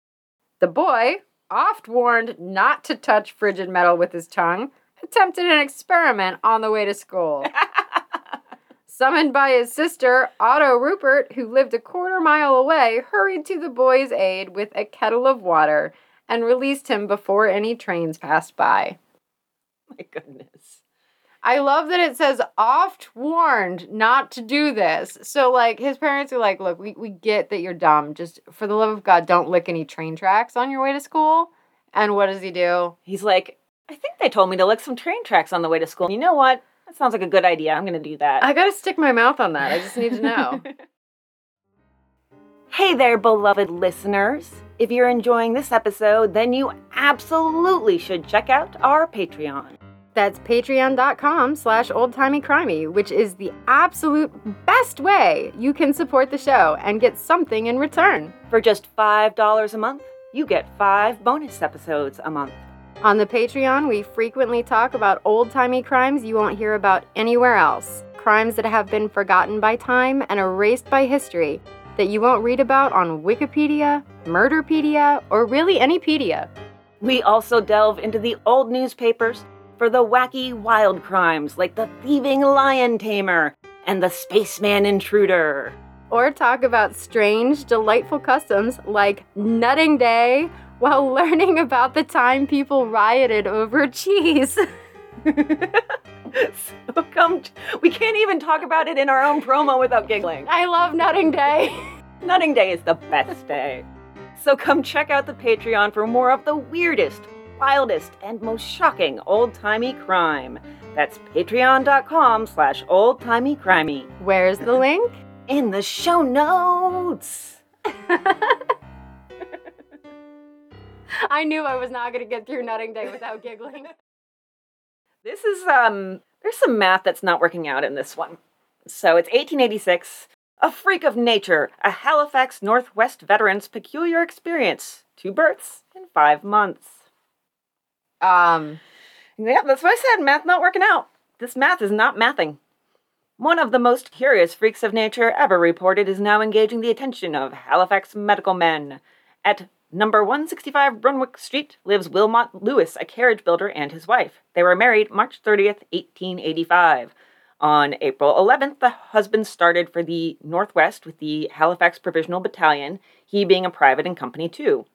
Speaker 2: The boy, oft warned not to touch frigid metal with his tongue, attempted an experiment on the way to school. Summoned by his sister, Otto Rupert, who lived a quarter mile away, hurried to the boy's aid with a kettle of water and released him before any trains passed by.
Speaker 1: My goodness.
Speaker 2: I love that it says oft warned not to do this. So like his parents are like, look, we, we get that you're dumb. Just for the love of God, don't lick any train tracks on your way to school. And what does he do?
Speaker 1: He's like, I think they told me to lick some train tracks on the way to school. You know what? That sounds like a good idea. I'm going to do that.
Speaker 2: I gotta stick my mouth on that. I just need to know.
Speaker 1: hey there, beloved listeners. If you're enjoying this episode, then you absolutely should check out our Patreon.
Speaker 2: That's patreon.com slash oldtimeycrimey, which is the absolute best way you can support the show and get something in return.
Speaker 1: For just $5 a month, you get five bonus episodes a month.
Speaker 2: On the Patreon, we frequently talk about old timey crimes you won't hear about anywhere else. Crimes that have been forgotten by time and erased by history that you won't read about on Wikipedia, Murderpedia, or really any pedia.
Speaker 1: We also delve into the old newspapers for the wacky wild crimes like the thieving lion tamer and the spaceman intruder.
Speaker 2: Or talk about strange, delightful customs like Nutting Day while learning about the time people rioted over cheese.
Speaker 1: so come, t- we can't even talk about it in our own promo without giggling.
Speaker 2: I love Nutting Day.
Speaker 1: Nutting Day is the best day. So come check out the Patreon for more of the weirdest, wildest, and most shocking old-timey crime. That's patreon.com slash oldtimeycrimey.
Speaker 2: Where's the link?
Speaker 1: In the show notes.
Speaker 2: I knew I was not going to get through Nutting Day without giggling.
Speaker 1: This is um there's some math that's not working out in this one. So it's 1886. A freak of nature, a Halifax Northwest veteran's peculiar experience. Two births in five months.
Speaker 2: Um,
Speaker 1: Yeah, that's what I said. Math not working out. This math is not mathing. One of the most curious freaks of nature ever reported is now engaging the attention of Halifax medical men. At number 165 Brunswick Street lives Wilmot Lewis, a carriage builder, and his wife. They were married March 30th, 1885. On April 11th, the husband started for the Northwest with the Halifax Provisional Battalion, he being a private in Company 2.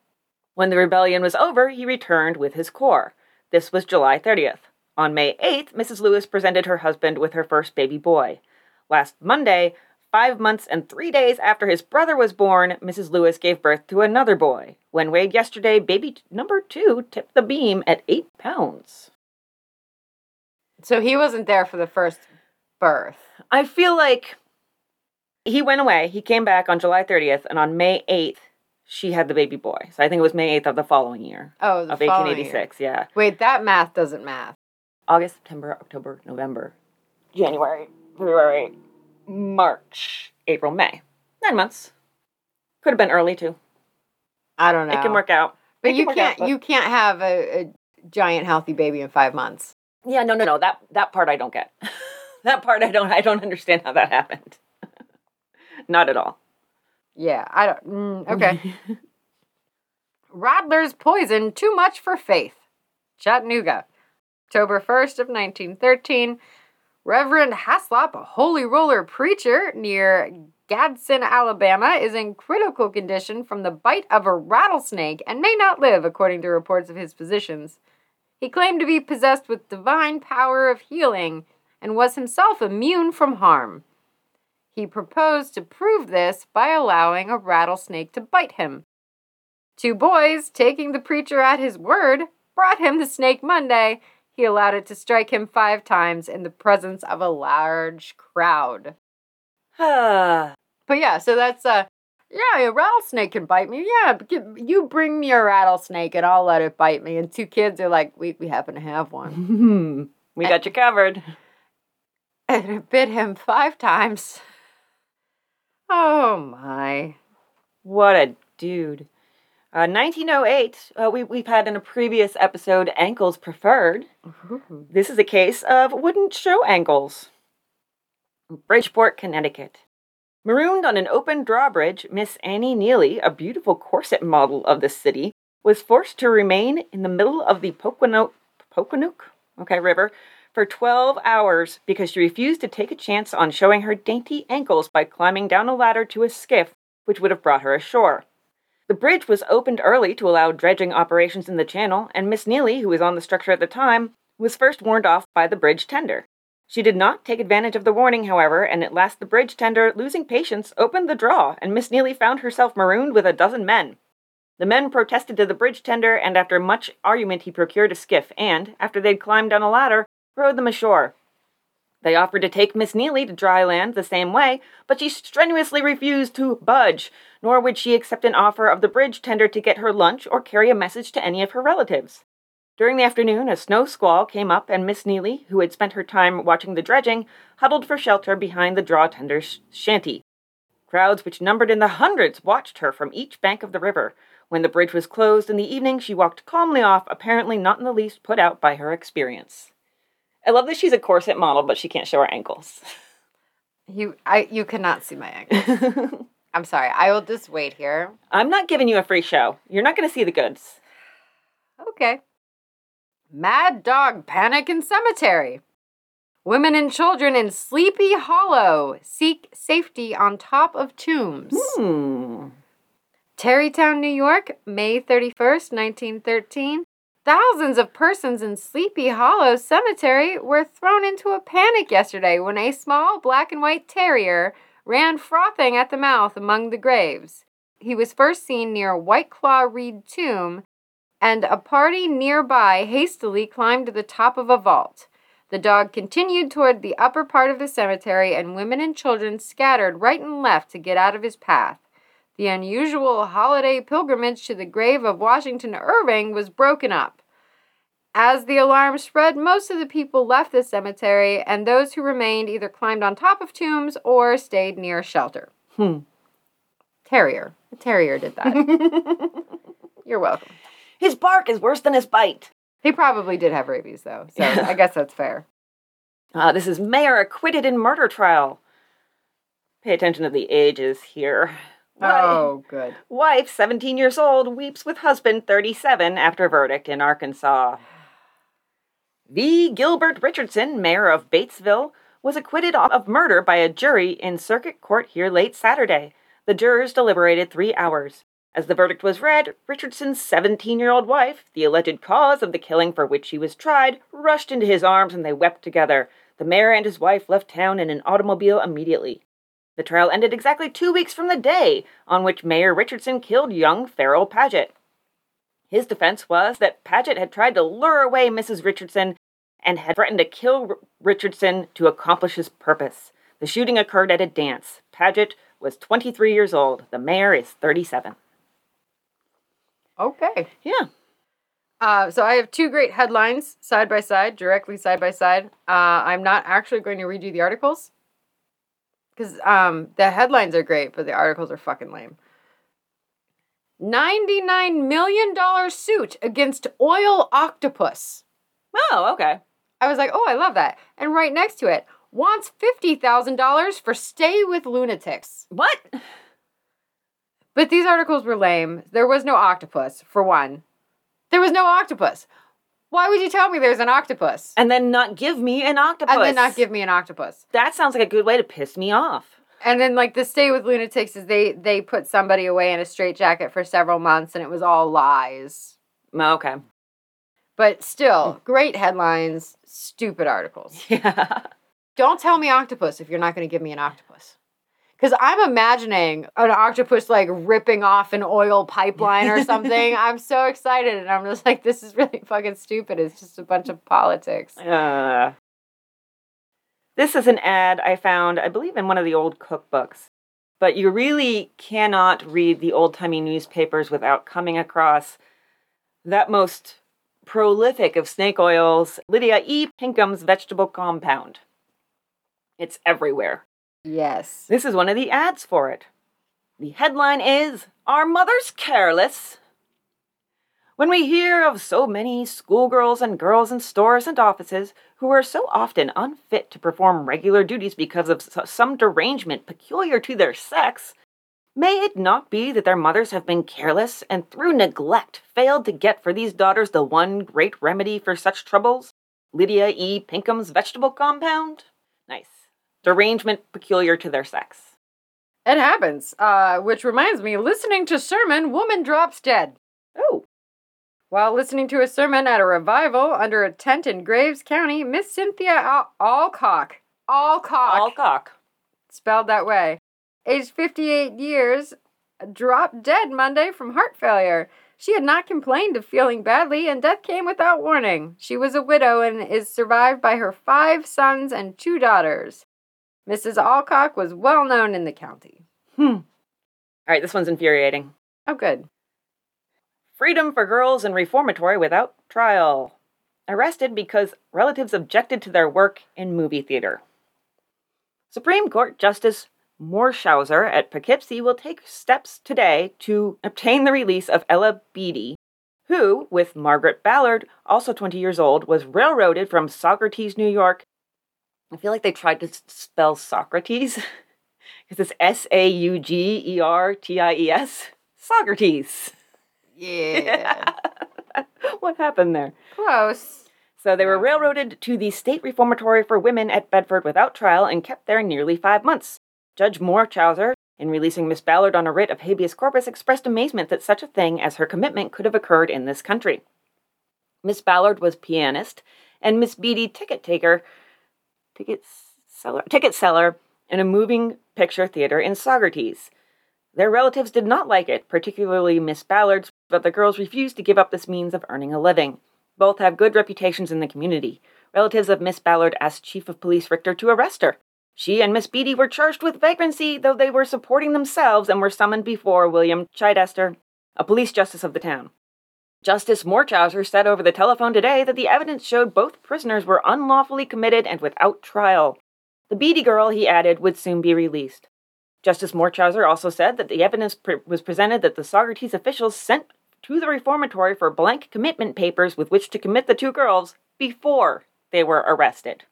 Speaker 1: When the rebellion was over, he returned with his corps. This was July 30th. On May 8th, Mrs. Lewis presented her husband with her first baby boy. Last Monday, five months and three days after his brother was born, Mrs. Lewis gave birth to another boy. When weighed yesterday, baby t- number two tipped the beam at eight pounds.
Speaker 2: So he wasn't there for the first birth.
Speaker 1: I feel like he went away. He came back on July 30th, and on May 8th, she had the baby boy. So I think it was May 8th of the following year.
Speaker 2: Oh, the
Speaker 1: of
Speaker 2: following
Speaker 1: 1886, yeah.
Speaker 2: Wait, that math doesn't math.
Speaker 1: August, September, October, November, January, February, March, April, May. Nine months. Could have been early too.
Speaker 2: I don't know.
Speaker 1: It can work out.
Speaker 2: but
Speaker 1: it
Speaker 2: you
Speaker 1: out, but-
Speaker 2: You can't have a, a giant healthy baby in five months.
Speaker 1: Yeah, no, no, no. That that part I don't get. that part I don't. I don't understand how that happened. Not at all.
Speaker 2: Yeah, I don't. Mm, okay. Rattler's poison too much for faith. Chattanooga, October 1st of 1913. Reverend Haslop, a holy roller preacher near Gadsden, Alabama, is in critical condition from the bite of a rattlesnake and may not live, according to reports of his physicians. He claimed to be possessed with divine power of healing and was himself immune from harm. He proposed to prove this by allowing a rattlesnake to bite him. Two boys, taking the preacher at his word, brought him the snake Monday. He allowed it to strike him five times in the presence of a large crowd. But yeah, so that's uh yeah, a rattlesnake can bite me. Yeah, you bring me a rattlesnake and I'll let it bite me. And two kids are like, we, we happen to have one.
Speaker 1: we got you covered.
Speaker 2: And it bit him five times. Oh my.
Speaker 1: What a dude. Uh, 1908, uh, we, we've had in a previous episode ankles preferred. This is a case of wouldn't show ankles. Bridgeport, Connecticut. Marooned on an open drawbridge, Miss Annie Neely, a beautiful corset model of the city, was forced to remain in the middle of the Poquanoke, Poquanoke? Okay, river for 12 hours because she refused to take a chance on showing her dainty ankles by climbing down a ladder to a skiff which would have brought her ashore. The bridge was opened early to allow dredging operations in the channel, and Miss Neely, who was on the structure at the time, was first warned off by the bridge tender. She did not take advantage of the warning, however, and at last the bridge tender, losing patience, opened the draw, and Miss Neely found herself marooned with a dozen men. The men protested to the bridge tender, and after much argument, he procured a skiff and, after they'd climbed down a ladder, rowed them ashore. They offered to take Miss Neely to dry land the same way, but she strenuously refused to budge, nor would she accept an offer of the bridge tender to get her lunch or carry a message to any of her relatives. During the afternoon, a snow squall came up, and Miss Neely, who had spent her time watching the dredging, huddled for shelter behind the draw tender's shanty. Crowds which numbered in the hundreds watched her from each bank of the river. When the bridge was closed in the evening, she walked calmly off, apparently not in the least put out by her experience. I love that she's a corset model, but she can't show her ankles.
Speaker 2: You I you cannot see my ankles. I'm sorry. I will just wait here.
Speaker 1: I'm not giving you a free show. You're not going to see the goods.
Speaker 2: Okay. Mad dog panic in cemetery. Women and children in Sleepy Hollow seek safety on top of tombs.
Speaker 1: Hmm.
Speaker 2: Tarrytown, New York, May 31st, 1913. Thousands of persons in Sleepy Hollow Cemetery were thrown into a panic yesterday when a small black and white terrier ran frothing at the mouth among the graves. He was first seen near Whitelaw Reid Tomb, and a party nearby hastily climbed to the top of a vault. The dog continued toward the upper part of the cemetery, and women and children scattered right and left to get out of his path. The unusual holiday pilgrimage to the grave of Washington Irving was broken up. As the alarm spread, most of the people left the cemetery, and those who remained either climbed on top of tombs or stayed near shelter.
Speaker 1: Hmm.
Speaker 2: Terrier. A terrier did that. You're welcome.
Speaker 1: His bark is worse than his bite.
Speaker 2: He probably did have rabies, though, so I guess that's fair.
Speaker 1: Uh, this is mayor acquitted in murder trial. Pay attention to the ages here.
Speaker 2: Oh, good.
Speaker 1: Wife, 17 years old, weeps with husband, 37, after verdict in Arkansas. V. Gilbert Richardson, mayor of Batesville, was acquitted of murder by a jury in circuit court here late Saturday. The jurors deliberated three hours. As the verdict was read, Richardson's 17 year old wife, the alleged cause of the killing for which he was tried, rushed into his arms and they wept together. The mayor and his wife left town in an automobile immediately. The trial ended exactly two weeks from the day on which Mayor Richardson killed young Farrell Paget. His defense was that Paget had tried to lure away Mrs. Richardson and had threatened to kill R- Richardson to accomplish his purpose. The shooting occurred at a dance. Paget was 23 years old. The mayor is 37.
Speaker 2: Okay.
Speaker 1: Yeah.
Speaker 2: Uh, so I have two great headlines side by side, directly side by side. Uh, I'm not actually going to read you the articles because um, the headlines are great, but the articles are fucking lame. $99 million suit against oil octopus.
Speaker 1: Oh, okay.
Speaker 2: I was like, oh, I love that. And right next to it, wants $50,000 for stay with lunatics.
Speaker 1: What?
Speaker 2: But these articles were lame. There was no octopus, for one. There was no octopus. Why would you tell me there's an octopus?
Speaker 1: And then not give me an octopus.
Speaker 2: And then not give me an octopus.
Speaker 1: That sounds like a good way to piss me off.
Speaker 2: And then like the stay with lunatics is they they put somebody away in a straitjacket for several months and it was all lies.
Speaker 1: Oh, okay.
Speaker 2: But still, great headlines, stupid articles.
Speaker 1: Yeah.
Speaker 2: Don't tell me octopus if you're not going to give me an octopus. Because I'm imagining an octopus like ripping off an oil pipeline or something. I'm so excited. And I'm just like, this is really fucking stupid. It's just a bunch of politics.
Speaker 1: Uh, this is an ad I found, I believe, in one of the old cookbooks. But you really cannot read the old timey newspapers without coming across that most prolific of snake oils, Lydia E. Pinkham's vegetable compound. It's everywhere.
Speaker 2: Yes.
Speaker 1: This is one of the ads for it. The headline is Are Mothers Careless? When we hear of so many schoolgirls and girls in stores and offices who are so often unfit to perform regular duties because of some derangement peculiar to their sex, may it not be that their mothers have been careless and through neglect failed to get for these daughters the one great remedy for such troubles? Lydia E. Pinkham's vegetable compound? Nice. Derangement peculiar to their sex.
Speaker 2: It happens. Uh, which reminds me, listening to sermon, woman drops dead.
Speaker 1: Oh,
Speaker 2: While listening to a sermon at a revival under a tent in Graves County, Miss Cynthia Al- Alcock, Alcock,
Speaker 1: Alcock.
Speaker 2: spelled that way, aged 58 years, dropped dead Monday from heart failure. She had not complained of feeling badly, and death came without warning. She was a widow and is survived by her five sons and two daughters. Mrs. Alcock was well known in the county.
Speaker 1: Hmm. All right, this one's infuriating.
Speaker 2: Oh, good.
Speaker 1: Freedom for girls in reformatory without trial. Arrested because relatives objected to their work in movie theater. Supreme Court Justice Morschauser at Poughkeepsie will take steps today to obtain the release of Ella Beatty, who, with Margaret Ballard, also 20 years old, was railroaded from Socrates, New York. I feel like they tried to spell Socrates because it's S A U G E R T I E S. Socrates.
Speaker 2: Yeah.
Speaker 1: what happened there?
Speaker 2: Close.
Speaker 1: So they were railroaded to the State Reformatory for Women at Bedford without trial and kept there nearly five months. Judge Morschauser, in releasing Miss Ballard on a writ of habeas corpus, expressed amazement that such a thing as her commitment could have occurred in this country. Miss Ballard was pianist, and Miss Beatty ticket taker, ticket seller, ticket seller in a moving picture theater in Socrates. Their relatives did not like it, particularly Miss Ballard's, but the girls refused to give up this means of earning a living. Both have good reputations in the community. Relatives of Miss Ballard asked Chief of Police Richter to arrest her. She and Miss Beatty were charged with vagrancy, though they were supporting themselves and were summoned before William Chidester, a police justice of the town. Justice Morschauser said over the telephone today that the evidence showed both prisoners were unlawfully committed and without trial. The Beatty girl, he added, would soon be released. Justice Morschauser also said that the evidence pre- was presented that the Socrates officials sent to the reformatory for blank commitment papers with which to commit the two girls before they were arrested.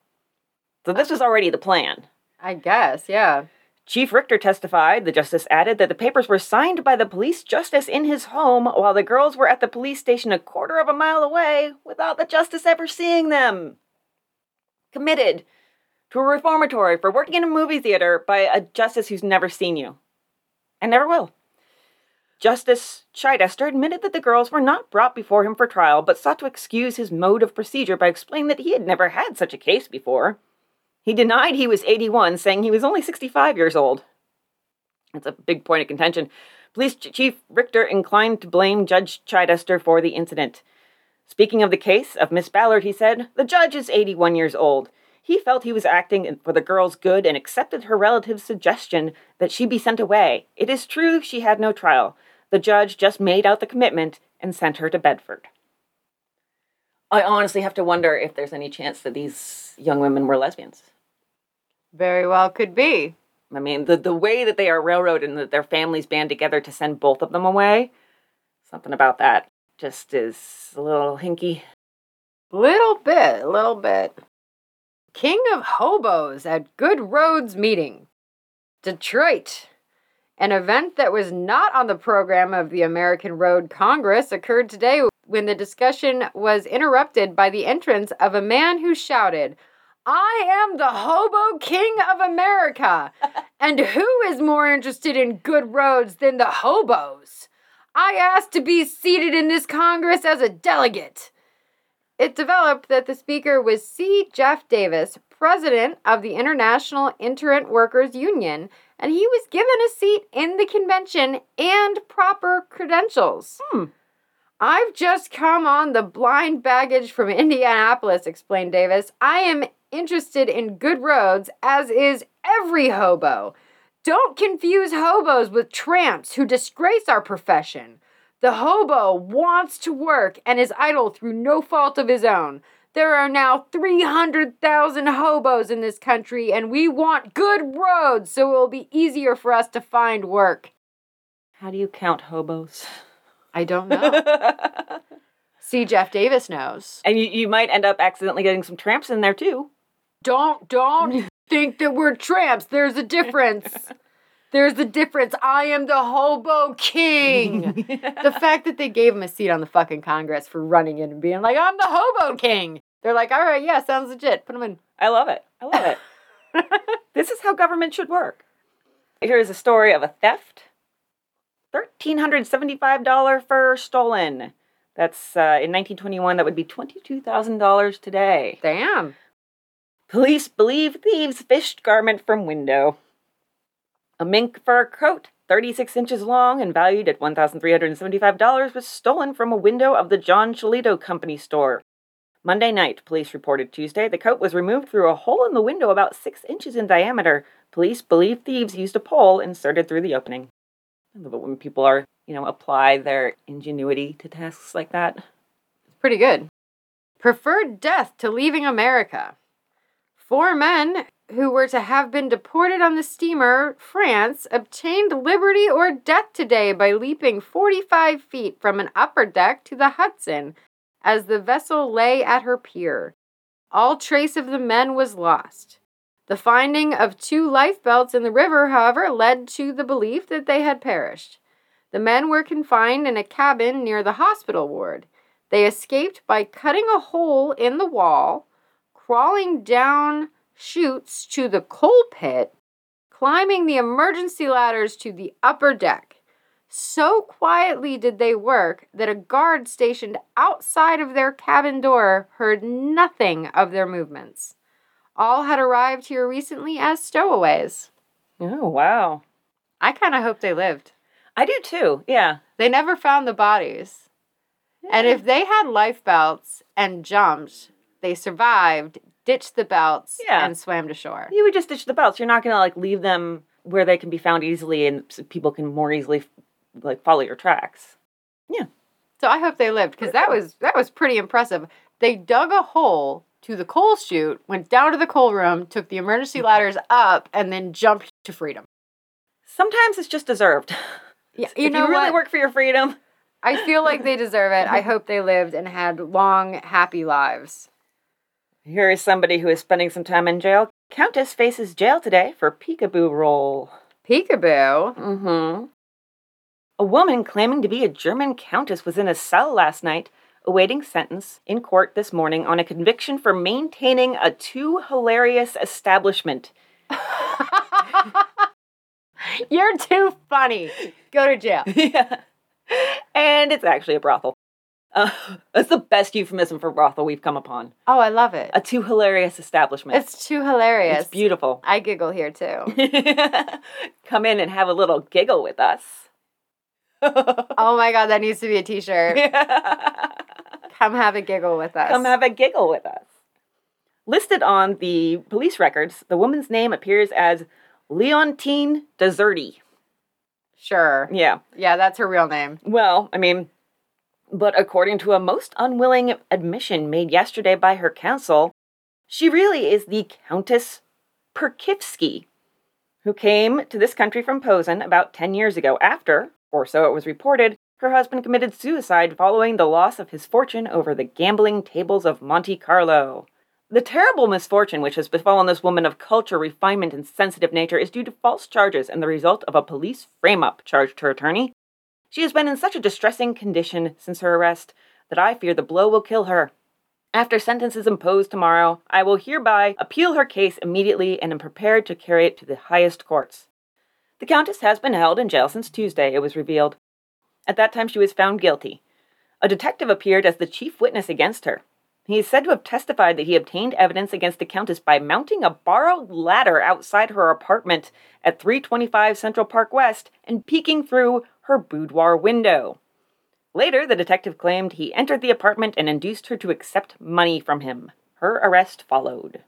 Speaker 1: So this was already the plan.
Speaker 2: I guess, yeah.
Speaker 1: Chief Richter testified, the justice added, that the papers were signed by the police justice in his home while the girls were at the police station a quarter of a mile away without the justice ever seeing them. Committed to a reformatory for working in a movie theater by a justice who's never seen you. And never will. Justice Chidester admitted that the girls were not brought before him for trial, but sought to excuse his mode of procedure by explaining that he had never had such a case before. He denied he was 81, saying he was only 65 years old. That's a big point of contention. Police Chief Richter inclined to blame Judge Chidester for the incident. Speaking of the case of Miss Ballard, he said, The judge is 81 years old. He felt he was acting for the girl's good and accepted her relative's suggestion that she be sent away. It is true she had no trial. The judge just made out the commitment and sent her to Bedford. I honestly have to wonder if there's any chance that these young women were lesbians.
Speaker 2: Very well could be.
Speaker 1: I mean, the, the way that they are railroaded and that their families band together to send both of them away, something about that just is a little hinky.
Speaker 2: Little bit, a little bit. King of Hobos at Good Roads meeting. Detroit. An event that was not on the program of the American Road Congress occurred today when the discussion was interrupted by the entrance of a man who shouted, I am the hobo king of America. and who is more interested in good roads than the hobos? I asked to be seated in this Congress as a delegate. It developed that the speaker was C. Jeff Davis, president of the International Itinerant Workers Union, and he was given a seat in the convention and proper credentials.
Speaker 1: Hmm.
Speaker 2: I've just come on the blind baggage from Indianapolis, explained Davis. I am interested in good roads, as is every hobo. Don't confuse hobos with tramps who disgrace our profession. The hobo wants to work and is idle through no fault of his own. There are now 300,000 hobos in this country, and we want good roads so it will be easier for us to find work.
Speaker 1: How do you count hobos?
Speaker 2: I don't know. See, Jeff Davis knows.
Speaker 1: And you, you might end up accidentally getting some tramps in there too.
Speaker 2: Don't, don't think that we're tramps. There's a difference. There's a difference. I am the hobo king. the fact that they gave him a seat on the fucking Congress for running in and being like, I'm the hobo king. They're like, all right, yeah, sounds legit. Put him in.
Speaker 1: I love it. I love it. this is how government should work. Here is a story of a theft. $1,375 fur stolen. That's uh, in 1921, that would be $22,000 today.
Speaker 2: Damn.
Speaker 1: Police believe thieves fished garment from window. A mink fur coat, 36 inches long and valued at $1,375, was stolen from a window of the John Sholito Company store. Monday night, police reported Tuesday, the coat was removed through a hole in the window about six inches in diameter. Police believe thieves used a pole inserted through the opening. I love it when people are, you know, apply their ingenuity to tasks like that.
Speaker 2: It's pretty good. Preferred death to leaving America. Four men who were to have been deported on the steamer France obtained liberty or death today by leaping 45 feet from an upper deck to the Hudson as the vessel lay at her pier. All trace of the men was lost. The finding of two lifebelts in the river, however, led to the belief that they had perished. The men were confined in a cabin near the hospital ward. They escaped by cutting a hole in the wall, crawling down chutes to the coal pit, climbing the emergency ladders to the upper deck. So quietly did they work that a guard stationed outside of their cabin door heard nothing of their movements. All had arrived here recently as stowaways.
Speaker 1: Oh, wow.
Speaker 2: I kind of hope they lived.
Speaker 1: I do too, yeah.
Speaker 2: They never found the bodies. And if they had life belts and jumped, they survived, ditched the belts,
Speaker 1: Yeah.
Speaker 2: and swam to shore.
Speaker 1: You would just ditch the belts. You're not going to like leave them where they can be found easily and people can more easily like follow your tracks. Yeah.
Speaker 2: So I hope they lived because that was that was pretty impressive. They dug a hole to the coal chute, went down to the coal room, took the emergency mm-hmm. ladders up, and then jumped to freedom.
Speaker 1: Sometimes it's just deserved.
Speaker 2: Yeah, you
Speaker 1: if
Speaker 2: know
Speaker 1: you really
Speaker 2: what?
Speaker 1: work for your freedom.
Speaker 2: I feel like they deserve it. I hope they lived and had long, happy lives.
Speaker 1: Here is somebody who is spending some time in jail. Countess faces jail today for peekaboo role.
Speaker 2: Peekaboo.
Speaker 1: Mm-hmm. A woman claiming to be a German countess was in a cell last night, awaiting sentence in court this morning on a conviction for maintaining a too hilarious establishment.
Speaker 2: You're too funny. Go to jail.
Speaker 1: yeah. And it's actually a brothel. Uh, that's the best euphemism for brothel we've come upon.
Speaker 2: Oh, I love it.
Speaker 1: A too hilarious establishment.
Speaker 2: It's too hilarious.
Speaker 1: It's beautiful.
Speaker 2: I giggle here too.
Speaker 1: Come in and have a little giggle with us.
Speaker 2: oh my god, that needs to be a t-shirt. Come have a giggle with us.
Speaker 1: Come have a giggle with us. Listed on the police records, the woman's name appears as Leontine Deserti.
Speaker 2: Sure.
Speaker 1: Yeah.
Speaker 2: Yeah, that's her real name.
Speaker 1: Well, I mean, but according to a most unwilling admission made yesterday by her counsel, she really is the Countess Perkivsky, who came to this country from Posen about 10 years ago after, or so it was reported, her husband committed suicide following the loss of his fortune over the gambling tables of Monte Carlo. The terrible misfortune which has befallen this woman of culture, refinement, and sensitive nature is due to false charges and the result of a police frame up, charged her attorney. She has been in such a distressing condition since her arrest that I fear the blow will kill her. After sentence is imposed tomorrow, I will hereby appeal her case immediately and am prepared to carry it to the highest courts. The Countess has been held in jail since Tuesday, it was revealed. At that time, she was found guilty. A detective appeared as the chief witness against her. He is said to have testified that he obtained evidence against the Countess by mounting a borrowed ladder outside her apartment at 325 Central Park West and peeking through her boudoir window. Later, the detective claimed he entered the apartment and induced her to accept money from him. Her arrest followed.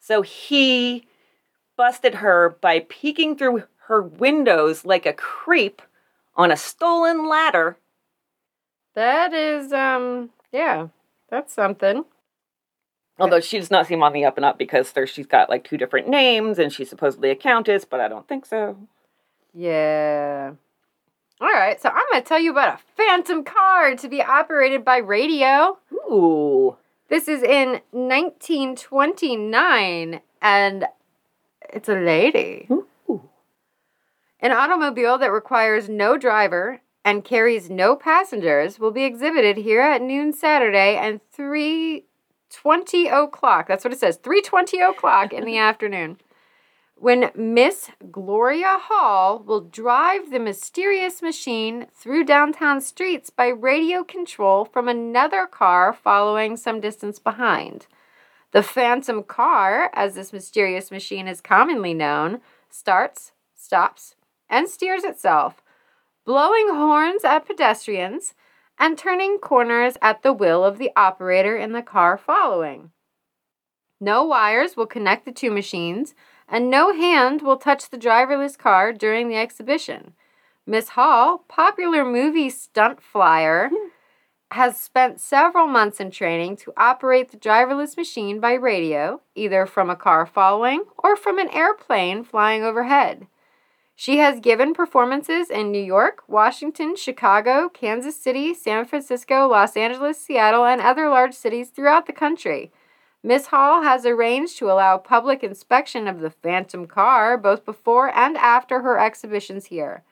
Speaker 1: So he busted her by peeking through her windows like a creep on a stolen ladder.
Speaker 2: That is, um, yeah, that's something.
Speaker 1: Although she does not seem on the up and up because there she's got like two different names and she's supposedly a countess, but I don't think so.
Speaker 2: Yeah. All right, so I'm going to tell you about a phantom car to be operated by radio.
Speaker 1: Ooh.
Speaker 2: This is in 1929, and it's a lady.
Speaker 1: Ooh.
Speaker 2: An automobile that requires no driver and carries no passengers will be exhibited here at noon Saturday and 3:20 o'clock. That's what it says. 3:20 o'clock in the afternoon. When Miss Gloria Hall will drive the mysterious machine through downtown streets by radio control from another car following some distance behind. The phantom car, as this mysterious machine is commonly known, starts, stops, and steers itself, blowing horns at pedestrians and turning corners at the will of the operator in the car following. No wires will connect the two machines, and no hand will touch the driverless car during the exhibition. Miss Hall, popular movie stunt flyer, has spent several months in training to operate the driverless machine by radio, either from a car following or from an airplane flying overhead. She has given performances in New York, Washington, Chicago, Kansas City, San Francisco, Los Angeles, Seattle, and other large cities throughout the country. Miss Hall has arranged to allow public inspection of the Phantom car both before and after her exhibitions here.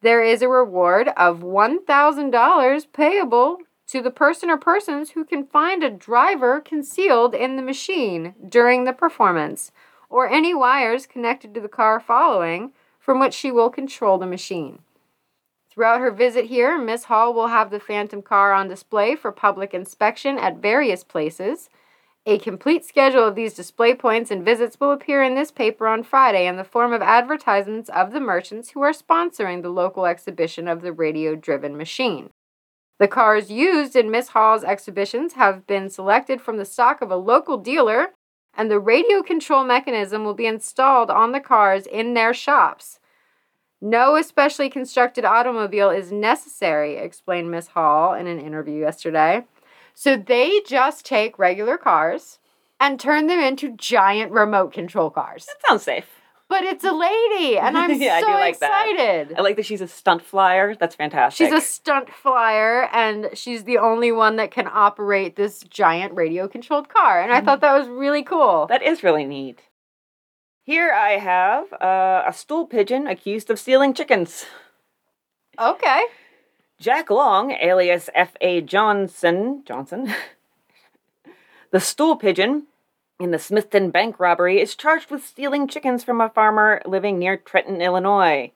Speaker 2: There is a reward of $1,000 payable to the person or persons who can find a driver concealed in the machine during the performance, or any wires connected to the car following, from which she will control the machine. Throughout her visit here, Miss Hall will have the Phantom car on display for public inspection at various places. A complete schedule of these display points and visits will appear in this paper on Friday in the form of advertisements of the merchants who are sponsoring the local exhibition of the radio driven machine. The cars used in Miss Hall's exhibitions have been selected from the stock of a local dealer, and the radio control mechanism will be installed on the cars in their shops. No especially constructed automobile is necessary, explained Miss Hall in an interview yesterday. So they just take regular cars and turn them into giant remote control cars.
Speaker 1: That sounds safe.
Speaker 2: But it's a lady, and I'm
Speaker 1: Yeah, I
Speaker 2: so
Speaker 1: do like that.
Speaker 2: excited.
Speaker 1: I like that she's a stunt flyer. That's fantastic.
Speaker 2: She's a stunt flyer, and she's the only one that can operate this giant radio controlled car. And I thought that was really cool.
Speaker 1: That is really neat. Here I have uh, a stool pigeon accused of stealing chickens.
Speaker 2: Okay.
Speaker 1: Jack Long, alias F.A. Johnson, Johnson, the stool pigeon in the Smithton bank robbery, is charged with stealing chickens from a farmer living near Trenton, Illinois.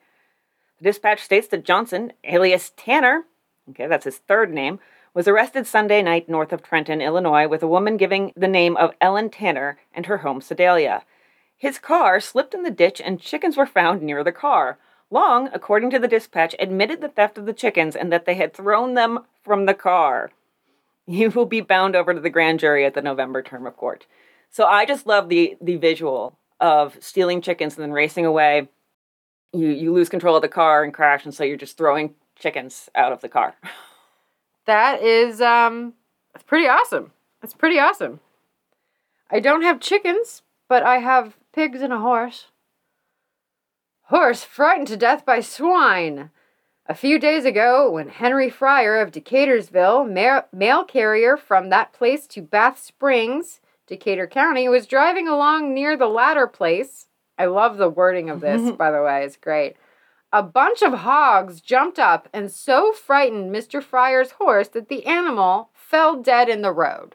Speaker 1: The dispatch states that Johnson, alias Tanner, okay, that's his third name, was arrested Sunday night north of Trenton, Illinois, with a woman giving the name of Ellen Tanner and her home Sedalia. His car slipped in the ditch and chickens were found near the car. Long, according to the dispatch, admitted the theft of the chickens and that they had thrown them from the car. He will be bound over to the grand jury at the November term of court. So I just love the the visual of stealing chickens and then racing away. You you lose control of the car and crash, and so you're just throwing chickens out of the car.
Speaker 2: That is um that's pretty awesome. That's pretty awesome. I don't have chickens, but I have pigs and a horse. Horse frightened to death by swine. A few days ago, when Henry Fryer of Decatursville, ma- mail carrier from that place to Bath Springs, Decatur County, was driving along near the latter place. I love the wording of this, by the way, it's great. A bunch of hogs jumped up and so frightened Mr. Fryer's horse that the animal fell dead in the road.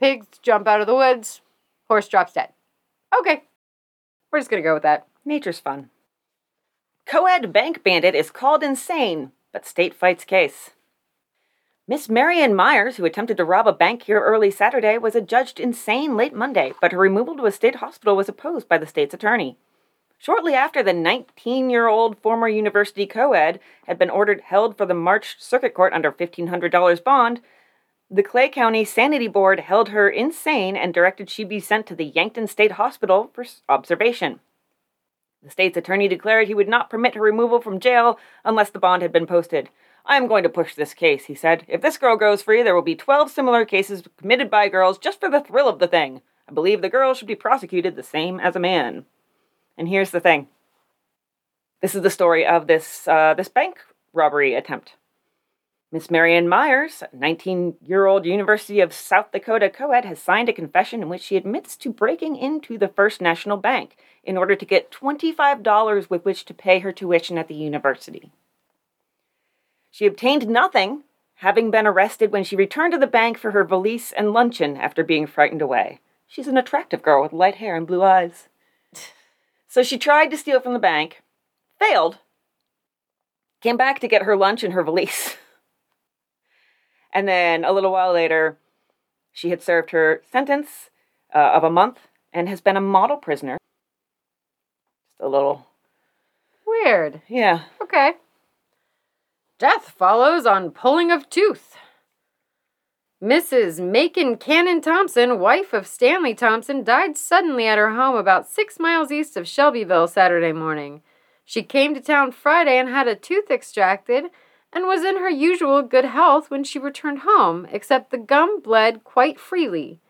Speaker 2: Pigs jump out of the woods, horse drops dead. Okay, we're just gonna go with that.
Speaker 1: Nature's fun. Coed bank bandit is called insane, but state fights case. Miss Marion Myers, who attempted to rob a bank here early Saturday, was adjudged insane late Monday, but her removal to a state hospital was opposed by the state's attorney. Shortly after the 19 year old former university co ed had been ordered held for the March Circuit Court under $1,500 bond, the Clay County Sanity Board held her insane and directed she be sent to the Yankton State Hospital for observation. The state's attorney declared he would not permit her removal from jail unless the bond had been posted. I am going to push this case, he said. If this girl goes free, there will be 12 similar cases committed by girls just for the thrill of the thing. I believe the girl should be prosecuted the same as a man. And here's the thing. This is the story of this uh, this bank robbery attempt. Miss Marianne Myers, 19 year old University of South Dakota co ed, has signed a confession in which she admits to breaking into the First National Bank in order to get $25 with which to pay her tuition at the university. She obtained nothing, having been arrested when she returned to the bank for her valise and luncheon after being frightened away. She's an attractive girl with light hair and blue eyes. So she tried to steal from the bank, failed, came back to get her lunch and her valise. and then a little while later, she had served her sentence uh, of a month and has been a model prisoner. Just a little.
Speaker 2: Weird.
Speaker 1: Yeah.
Speaker 2: Okay. Death follows on pulling of tooth. Mrs. Macon Cannon Thompson, wife of Stanley Thompson, died suddenly at her home about six miles east of Shelbyville Saturday morning. She came to town Friday and had a tooth extracted and was in her usual good health when she returned home, except the gum bled quite freely.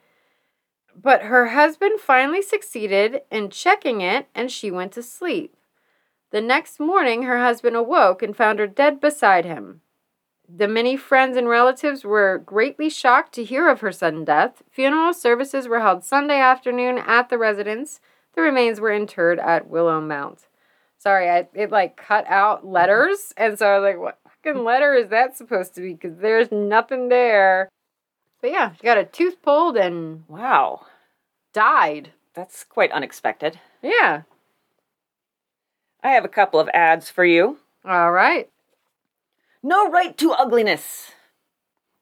Speaker 2: But her husband finally succeeded in checking it and she went to sleep. The next morning, her husband awoke and found her dead beside him. The many friends and relatives were greatly shocked to hear of her sudden death. Funeral services were held Sunday afternoon at the residence. The remains were interred at Willow Mount. Sorry, I, it like cut out letters, and so I was like, "What fucking letter is that supposed to be?" Because there's nothing there. But yeah, she got a tooth pulled and
Speaker 1: Wow.
Speaker 2: died.
Speaker 1: That's quite unexpected.
Speaker 2: Yeah.
Speaker 1: I have a couple of ads for you.
Speaker 2: All right.
Speaker 1: No right to ugliness.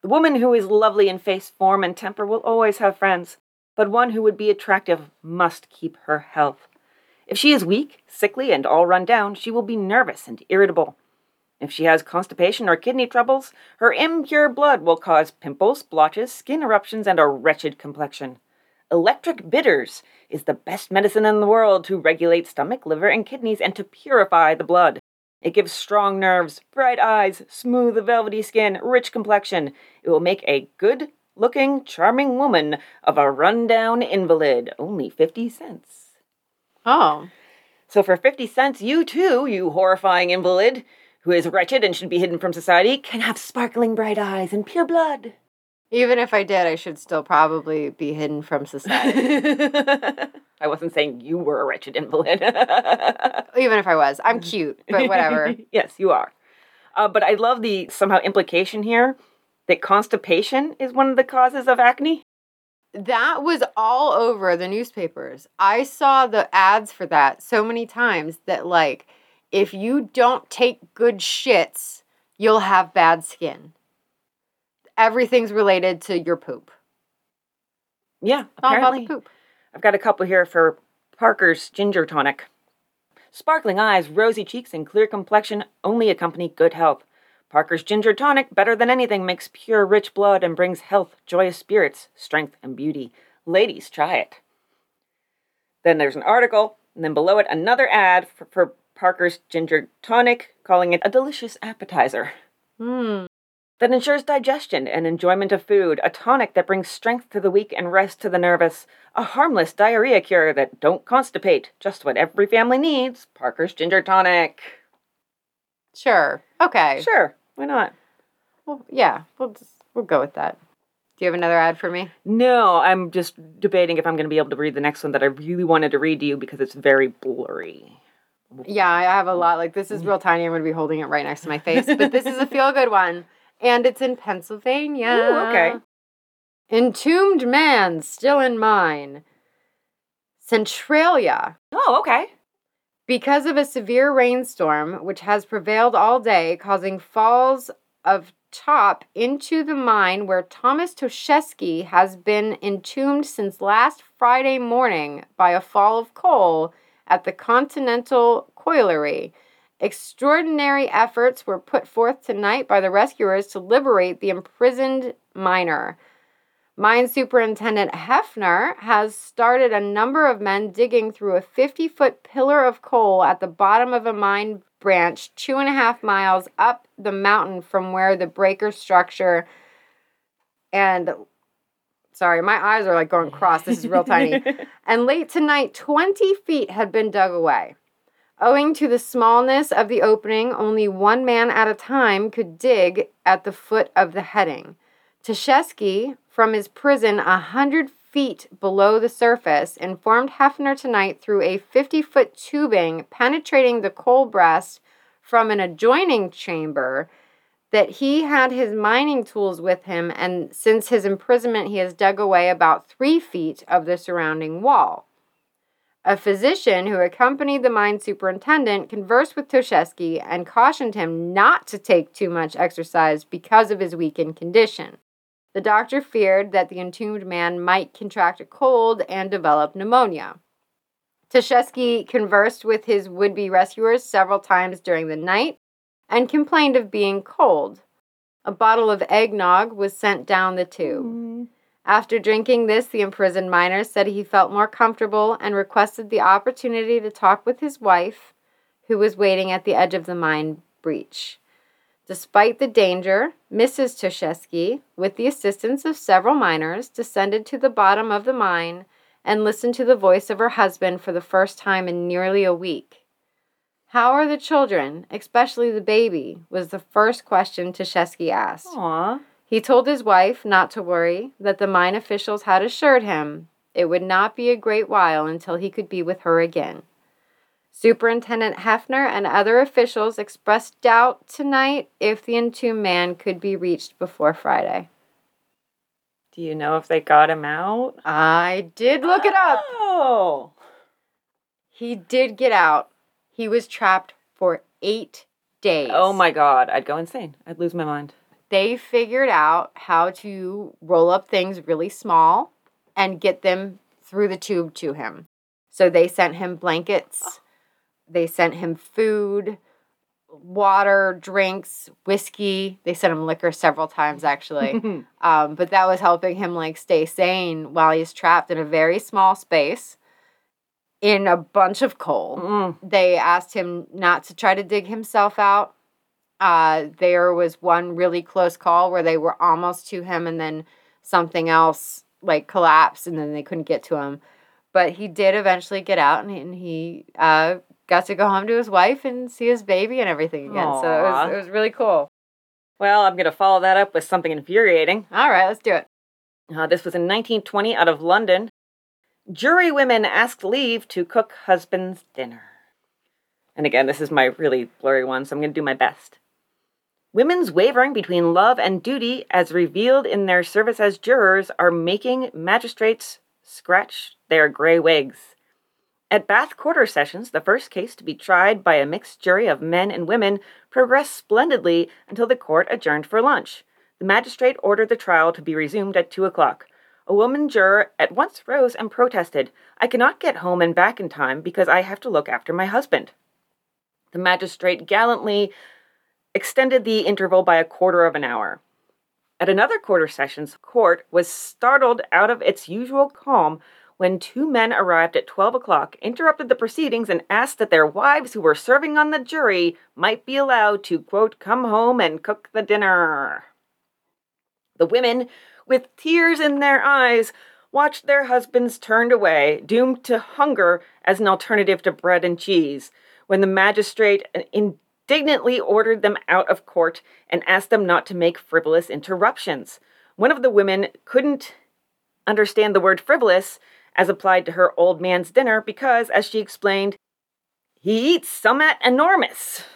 Speaker 1: The woman who is lovely in face, form, and temper will always have friends, but one who would be attractive must keep her health. If she is weak, sickly, and all run down, she will be nervous and irritable. If she has constipation or kidney troubles, her impure blood will cause pimples, blotches, skin eruptions, and a wretched complexion. Electric bitters is the best medicine in the world to regulate stomach, liver, and kidneys and to purify the blood. It gives strong nerves, bright eyes, smooth, velvety skin, rich complexion. It will make a good looking, charming woman of a run-down invalid. Only 50 cents.
Speaker 2: Oh.
Speaker 1: So for 50 cents, you too, you horrifying invalid, who is wretched and should be hidden from society, can have sparkling bright eyes and pure blood.
Speaker 2: Even if I did, I should still probably be hidden from society.
Speaker 1: I wasn't saying you were a wretched invalid.
Speaker 2: Even if I was. I'm cute, but whatever.
Speaker 1: yes, you are. Uh, but I love the somehow implication here that constipation is one of the causes of acne.
Speaker 2: That was all over the newspapers. I saw the ads for that so many times that, like, if you don't take good shits, you'll have bad skin. Everything's related to your poop.
Speaker 1: Yeah,
Speaker 2: All about
Speaker 1: apparently.
Speaker 2: poop.
Speaker 1: I've got a couple here for Parker's ginger tonic. Sparkling eyes, rosy cheeks, and clear complexion only accompany good health. Parker's ginger tonic, better than anything, makes pure, rich blood and brings health, joyous spirits, strength, and beauty. Ladies, try it. Then there's an article, and then below it, another ad for, for Parker's ginger tonic, calling it a delicious appetizer
Speaker 2: Hmm.
Speaker 1: that ensures digestion and enjoyment of food, a tonic that brings strength to the weak and rest to the nervous, a harmless diarrhea cure that don't constipate, just what every family needs. Parker's Ginger Tonic.
Speaker 2: Sure. Okay.
Speaker 1: Sure, why not?
Speaker 2: Well, yeah, we'll just, we'll go with that. Do you have another ad for me?
Speaker 1: No, I'm just debating if I'm going to be able to read the next one that I really wanted to read to you because it's very blurry.
Speaker 2: Yeah, I have a lot. Like this is mm. real tiny. I'm going to be holding it right next to my face, but this is a feel good one, and it's in Pennsylvania.
Speaker 1: Ooh, okay.
Speaker 2: Entombed man still in mine. Centralia.
Speaker 1: Oh, okay.
Speaker 2: Because of a severe rainstorm, which has prevailed all day, causing falls of top into the mine where Thomas Toshesky has been entombed since last Friday morning by a fall of coal at the Continental Colliery. Extraordinary efforts were put forth tonight by the rescuers to liberate the imprisoned miner. Mine Superintendent Hefner has started a number of men digging through a 50 foot pillar of coal at the bottom of a mine branch two and a half miles up the mountain from where the breaker structure and sorry my eyes are like going cross. This is real tiny. And late tonight 20 feet had been dug away. Owing to the smallness of the opening only one man at a time could dig at the foot of the heading. Toshesky, from his prison a hundred feet below the surface, informed Hefner tonight through a 50 foot tubing penetrating the coal breast from an adjoining chamber that he had his mining tools with him, and since his imprisonment, he has dug away about three feet of the surrounding wall. A physician who accompanied the mine superintendent conversed with Toshesky and cautioned him not to take too much exercise because of his weakened condition. The doctor feared that the entombed man might contract a cold and develop pneumonia. Toshesky conversed with his would be rescuers several times during the night and complained of being cold. A bottle of eggnog was sent down the tube. Mm. After drinking this, the imprisoned miner said he felt more comfortable and requested the opportunity to talk with his wife, who was waiting at the edge of the mine breach. Despite the danger, Mrs. Toshesky, with the assistance of several miners, descended to the bottom of the mine and listened to the voice of her husband for the first time in nearly a week. How are the children, especially the baby? was the first question Toshesky asked.
Speaker 1: Aw.
Speaker 2: He told his wife not to worry, that the mine officials had assured him it would not be a great while until he could be with her again. Superintendent Hefner and other officials expressed doubt tonight if the entombed man could be reached before Friday.
Speaker 1: Do you know if they got him out?
Speaker 2: I did look it up.
Speaker 1: Oh.
Speaker 2: He did get out. He was trapped for eight days.
Speaker 1: Oh my god, I'd go insane. I'd lose my mind.
Speaker 2: They figured out how to roll up things really small and get them through the tube to him. So they sent him blankets, they sent him food, water, drinks, whiskey. They sent him liquor several times actually. um, but that was helping him like stay sane while he's trapped in a very small space in a bunch of coal.
Speaker 1: Mm.
Speaker 2: They asked him not to try to dig himself out. Uh, there was one really close call where they were almost to him and then something else like collapsed and then they couldn't get to him. But he did eventually get out and he, and he uh, got to go home to his wife and see his baby and everything again. So it was, it was really cool.
Speaker 1: Well, I'm going to follow that up with something infuriating.
Speaker 2: All right, let's do it.
Speaker 1: Uh, this was in 1920 out of London. Jury women asked leave to cook husband's dinner. And again, this is my really blurry one, so I'm going to do my best. Women's wavering between love and duty, as revealed in their service as jurors, are making magistrates scratch their gray wigs. At Bath Quarter Sessions, the first case to be tried by a mixed jury of men and women progressed splendidly until the court adjourned for lunch. The magistrate ordered the trial to be resumed at two o'clock. A woman juror at once rose and protested, I cannot get home and back in time because I have to look after my husband. The magistrate gallantly extended the interval by a quarter of an hour. At another quarter sessions, court was startled out of its usual calm when two men arrived at 12 o'clock, interrupted the proceedings, and asked that their wives who were serving on the jury might be allowed to, quote, come home and cook the dinner. The women, with tears in their eyes, watched their husbands turned away, doomed to hunger as an alternative to bread and cheese, when the magistrate indignantly ordered them out of court and asked them not to make frivolous interruptions. One of the women couldn't understand the word frivolous as applied to her old man's dinner because, as she explained, he eats summat enormous.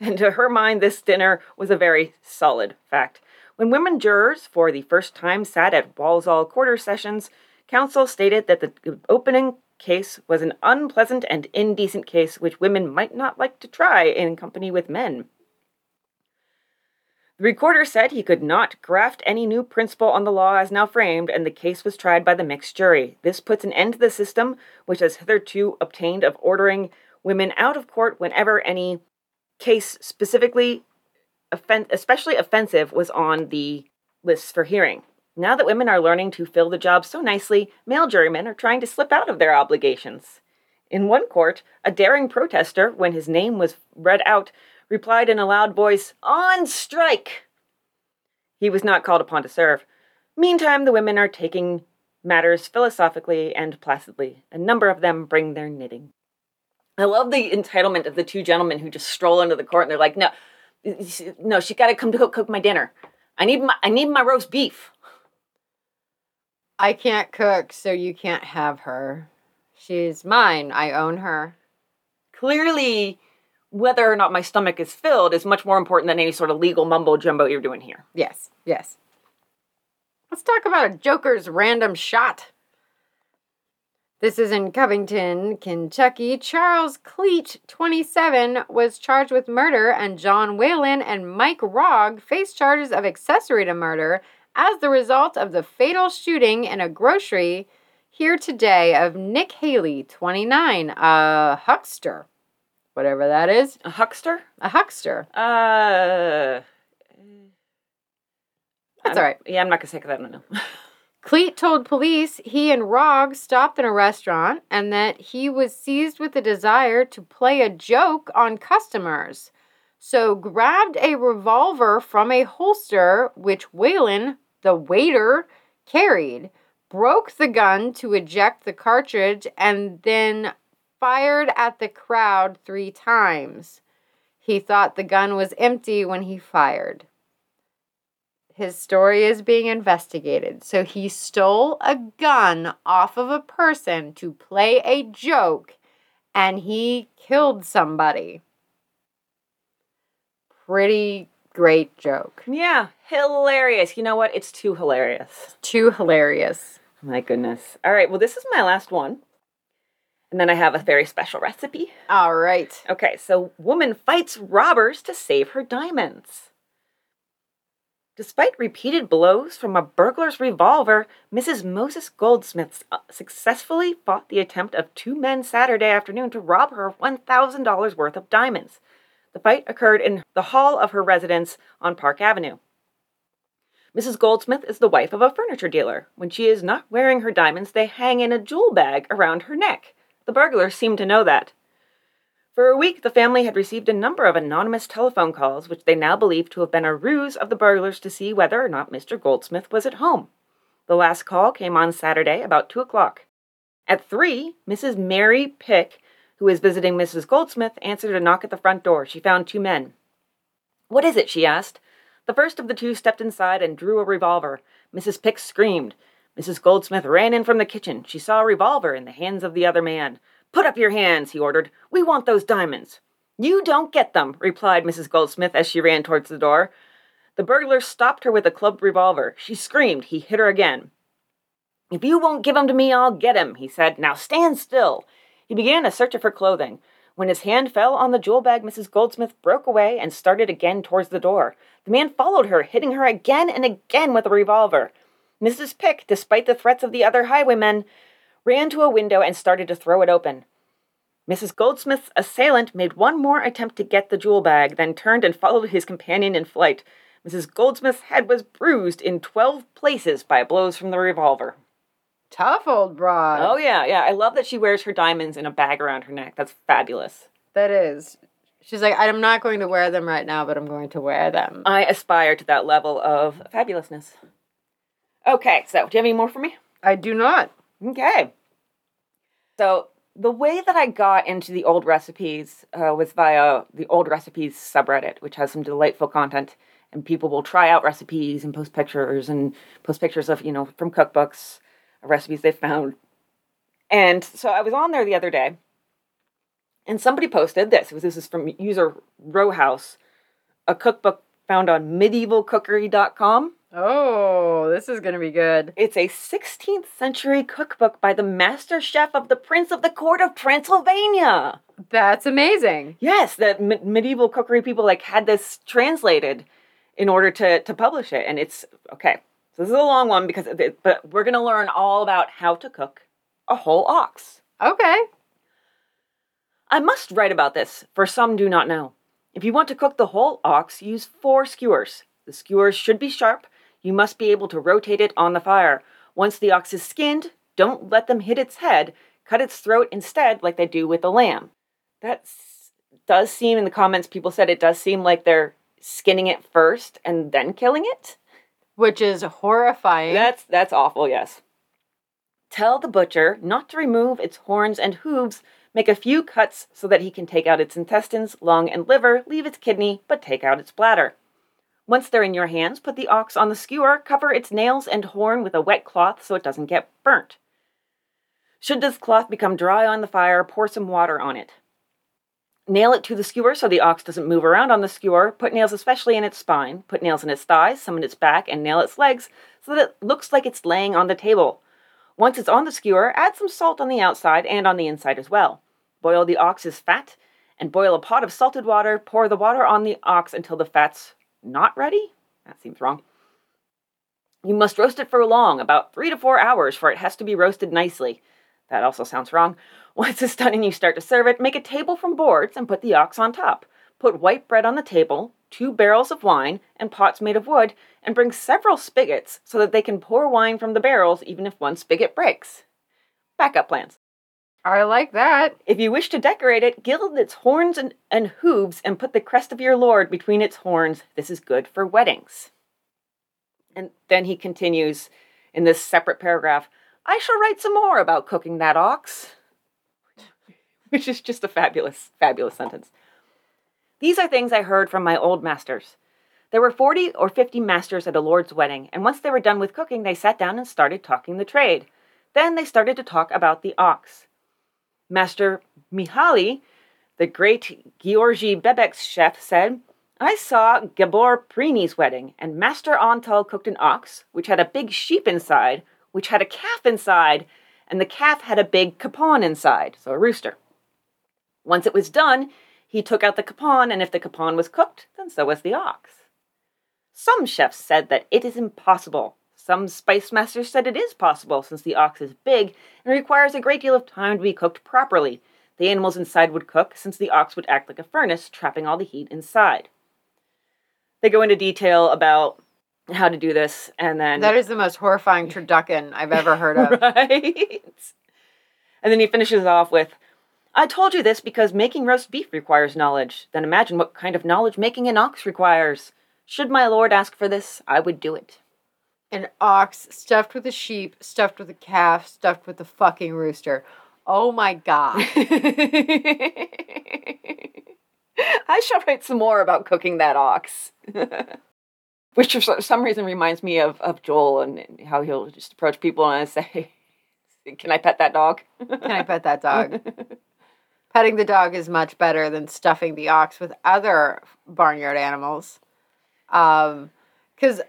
Speaker 1: And to her mind, this dinner was a very solid fact. When women jurors for the first time sat at Walsall quarter sessions, counsel stated that the opening case was an unpleasant and indecent case which women might not like to try in company with men. The recorder said he could not graft any new principle on the law as now framed, and the case was tried by the mixed jury. This puts an end to the system which has hitherto obtained of ordering women out of court whenever any case specifically offen- especially offensive was on the lists for hearing. Now that women are learning to fill the job so nicely, male jurymen are trying to slip out of their obligations. In one court, a daring protester, when his name was read out, replied in a loud voice, On strike! He was not called upon to serve. Meantime, the women are taking matters philosophically and placidly. A number of them bring their knitting. I love the entitlement of the two gentlemen who just stroll into the court and they're like, "No, no, she got to come to cook, cook my dinner. I need my, I need my roast beef."
Speaker 2: I can't cook, so you can't have her. She's mine. I own her.
Speaker 1: Clearly, whether or not my stomach is filled is much more important than any sort of legal mumbo jumbo you're doing here.
Speaker 2: Yes, yes. Let's talk about a Joker's random shot. This is in Covington, Kentucky. Charles Cleet, 27, was charged with murder, and John Whalen and Mike Rogg faced charges of accessory to murder as the result of the fatal shooting in a grocery here today of Nick Haley, 29, a huckster whatever that is.
Speaker 1: A huckster?
Speaker 2: A huckster.
Speaker 1: Uh.
Speaker 2: That's all right.
Speaker 1: Yeah, I'm not gonna say because I don't know.
Speaker 2: Cleet told police he and Rog stopped in a restaurant and that he was seized with a desire to play a joke on customers. So grabbed a revolver from a holster which Whalen, the waiter, carried, broke the gun to eject the cartridge, and then fired at the crowd three times. He thought the gun was empty when he fired. His story is being investigated. So he stole a gun off of a person to play a joke and he killed somebody. Pretty great joke.
Speaker 1: Yeah, hilarious. You know what? It's too hilarious.
Speaker 2: Too hilarious.
Speaker 1: My goodness. All right, well, this is my last one. And then I have a very special recipe.
Speaker 2: All right.
Speaker 1: Okay, so woman fights robbers to save her diamonds. Despite repeated blows from a burglar's revolver, Mrs. Moses Goldsmith uh, successfully fought the attempt of two men Saturday afternoon to rob her of $1,000 worth of diamonds. The fight occurred in the hall of her residence on Park Avenue. Mrs. Goldsmith is the wife of a furniture dealer. When she is not wearing her diamonds, they hang in a jewel bag around her neck. The burglars seemed to know that. For a week, the family had received a number of anonymous telephone calls, which they now believed to have been a ruse of the burglars to see whether or not Mr. Goldsmith was at home. The last call came on Saturday about two o'clock. At three, Mrs. Mary Pick, who was visiting Mrs. Goldsmith, answered a knock at the front door. She found two men. What is it? she asked. The first of the two stepped inside and drew a revolver. Mrs. Pick screamed. Mrs. Goldsmith ran in from the kitchen. She saw a revolver in the hands of the other man. Put up your hands, he ordered. We want those diamonds. You don't get them, replied Mrs. Goldsmith as she ran towards the door. The burglar stopped her with a clubbed revolver. She screamed. He hit her again. If you won't give 'em to me, I'll get 'em, he said. Now stand still. He began a search of her clothing. When his hand fell on the jewel bag, Mrs. Goldsmith broke away and started again towards the door. The man followed her, hitting her again and again with a revolver. Mrs. Pick, despite the threats of the other highwaymen, ran to a window and started to throw it open. Mrs. Goldsmith's assailant made one more attempt to get the jewel bag, then turned and followed his companion in flight. Mrs. Goldsmith's head was bruised in twelve places by blows from the revolver.
Speaker 2: Tough old broad.
Speaker 1: Oh, yeah, yeah. I love that she wears her diamonds in a bag around her neck. That's fabulous.
Speaker 2: That is. She's like, I'm not going to wear them right now, but I'm going to wear them.
Speaker 1: I aspire to that level of fabulousness. Okay, so do you have any more for me?
Speaker 2: I do not.
Speaker 1: Okay. So the way that I got into the old recipes uh, was via the old recipes subreddit, which has some delightful content, and people will try out recipes and post pictures and post pictures of you know from cookbooks, recipes they found. And so I was on there the other day, and somebody posted this. Was, this is from user Rowhouse, a cookbook found on medievalcookery.com.
Speaker 2: Oh, this is going to be good.
Speaker 1: It's a 16th century cookbook by the master chef of the Prince of the Court of Transylvania.
Speaker 2: That's amazing.
Speaker 1: Yes, the me- medieval cookery people like had this translated in order to to publish it, and it's okay. So this is a long one because, it, but we're gonna learn all about how to cook a whole ox.
Speaker 2: Okay.
Speaker 1: I must write about this, for some do not know. If you want to cook the whole ox, use four skewers. The skewers should be sharp. You must be able to rotate it on the fire. Once the ox is skinned, don't let them hit its head. Cut its throat instead, like they do with the lamb. That does seem, in the comments, people said it does seem like they're skinning it first and then killing it.
Speaker 2: Which is horrifying.
Speaker 1: That's that's awful, yes. Tell the butcher not to remove its horns and hooves. Make a few cuts so that he can take out its intestines, lung, and liver, leave its kidney, but take out its bladder. Once they're in your hands, put the ox on the skewer, cover its nails and horn with a wet cloth so it doesn't get burnt. Should this cloth become dry on the fire, pour some water on it. Nail it to the skewer so the ox doesn't move around on the skewer. Put nails especially in its spine. Put nails in its thighs, some in its back, and nail its legs so that it looks like it's laying on the table. Once it's on the skewer, add some salt on the outside and on the inside as well. Boil the ox's fat and boil a pot of salted water. Pour the water on the ox until the fat's not ready? That seems wrong. You must roast it for long, about three to four hours, for it has to be roasted nicely. That also sounds wrong. Once it's done and you start to serve it, make a table from boards and put the ox on top. Put white bread on the table, two barrels of wine, and pots made of wood, and bring several spigots so that they can pour wine from the barrels even if one spigot breaks. Backup plans.
Speaker 2: I like that.
Speaker 1: If you wish to decorate it, gild its horns and, and hooves and put the crest of your lord between its horns. This is good for weddings. And then he continues in this separate paragraph I shall write some more about cooking that ox. Which is just a fabulous, fabulous sentence. These are things I heard from my old masters. There were 40 or 50 masters at a lord's wedding, and once they were done with cooking, they sat down and started talking the trade. Then they started to talk about the ox. Master Mihaly, the great Georgy Bebek's chef, said, I saw Gabor Prini's wedding, and Master Antal cooked an ox, which had a big sheep inside, which had a calf inside, and the calf had a big capon inside, so a rooster. Once it was done, he took out the capon, and if the capon was cooked, then so was the ox. Some chefs said that it is impossible. Some spice masters said it is possible, since the ox is big and requires a great deal of time to be cooked properly. The animals inside would cook, since the ox would act like a furnace, trapping all the heat inside. They go into detail about how to do this, and then
Speaker 2: That is the most horrifying turducken I've ever heard of.
Speaker 1: right. And then he finishes off with, I told you this because making roast beef requires knowledge. Then imagine what kind of knowledge making an ox requires. Should my lord ask for this, I would do it.
Speaker 2: An ox stuffed with a sheep, stuffed with a calf, stuffed with a fucking rooster. Oh my god.
Speaker 1: I shall write some more about cooking that ox. Which for some reason reminds me of, of Joel and how he'll just approach people and say, Can I pet that dog?
Speaker 2: Can I pet that dog? Petting the dog is much better than stuffing the ox with other barnyard animals. Um, because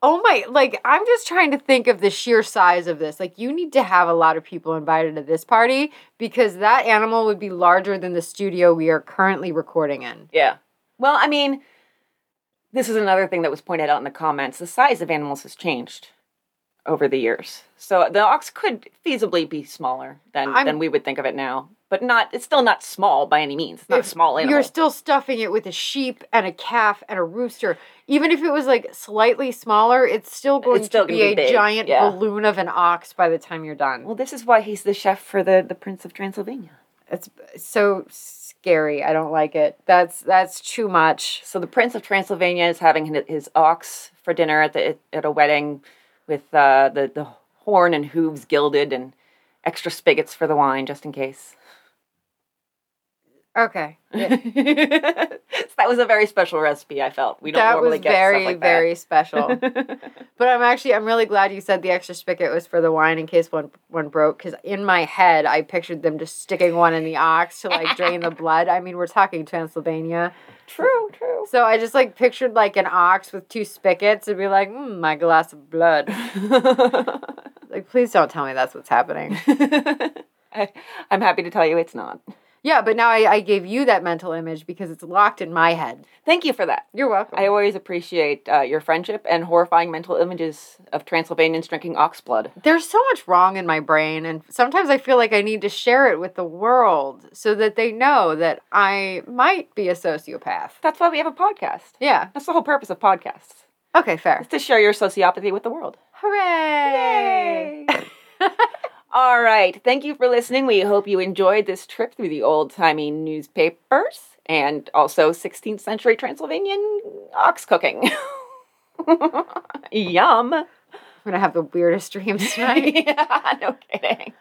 Speaker 2: Oh my, like, I'm just trying to think of the sheer size of this. Like, you need to have a lot of people invited to this party because that animal would be larger than the studio we are currently recording in.
Speaker 1: Yeah. Well, I mean, this is another thing that was pointed out in the comments. The size of animals has changed over the years. So the ox could feasibly be smaller than,
Speaker 2: I'm-
Speaker 1: than we would think of it now. But not it's still not small by any means. It's not a small animal.
Speaker 2: You're still stuffing it with a sheep and a calf and a rooster. Even if it was like slightly smaller, it's still going
Speaker 1: still
Speaker 2: to be
Speaker 1: gonna
Speaker 2: a
Speaker 1: big,
Speaker 2: giant
Speaker 1: yeah.
Speaker 2: balloon of an ox by the time you're done.
Speaker 1: well, this is why he's the chef for the, the Prince of Transylvania.
Speaker 2: It's so scary. I don't like it. That's that's too much.
Speaker 1: So the Prince of Transylvania is having his, his ox for dinner at the at a wedding, with uh, the the horn and hooves gilded and extra spigots for the wine just in case.
Speaker 2: Okay.
Speaker 1: so that was a very special recipe. I felt we don't
Speaker 2: that
Speaker 1: normally
Speaker 2: was
Speaker 1: get
Speaker 2: very
Speaker 1: stuff like
Speaker 2: very special. But I'm actually I'm really glad you said the extra spigot was for the wine in case one one broke because in my head I pictured them just sticking one in the ox to like drain the blood. I mean we're talking Transylvania,
Speaker 1: true, true.
Speaker 2: so I just like pictured like an ox with two spigots and be like, mm, my glass of blood. Like please don't tell me that's what's happening.
Speaker 1: I, I'm happy to tell you it's not.
Speaker 2: Yeah, but now I, I gave you that mental image because it's locked in my head.
Speaker 1: Thank you for that.
Speaker 2: You're welcome.
Speaker 1: I always appreciate uh, your friendship and horrifying mental images of Transylvanians drinking ox blood.
Speaker 2: There's so much wrong in my brain, and sometimes I feel like I need to share it with the world so that they know that I might be a sociopath.
Speaker 1: That's why we have a podcast.
Speaker 2: Yeah.
Speaker 1: That's the whole purpose of podcasts.
Speaker 2: Okay, fair.
Speaker 1: Is to share your sociopathy with the world.
Speaker 2: Hooray!
Speaker 1: All right. Thank you for listening. We hope you enjoyed this trip through the old timey newspapers and also 16th century Transylvanian ox cooking. Yum.
Speaker 2: I'm gonna have the weirdest dreams tonight.
Speaker 1: yeah, no kidding.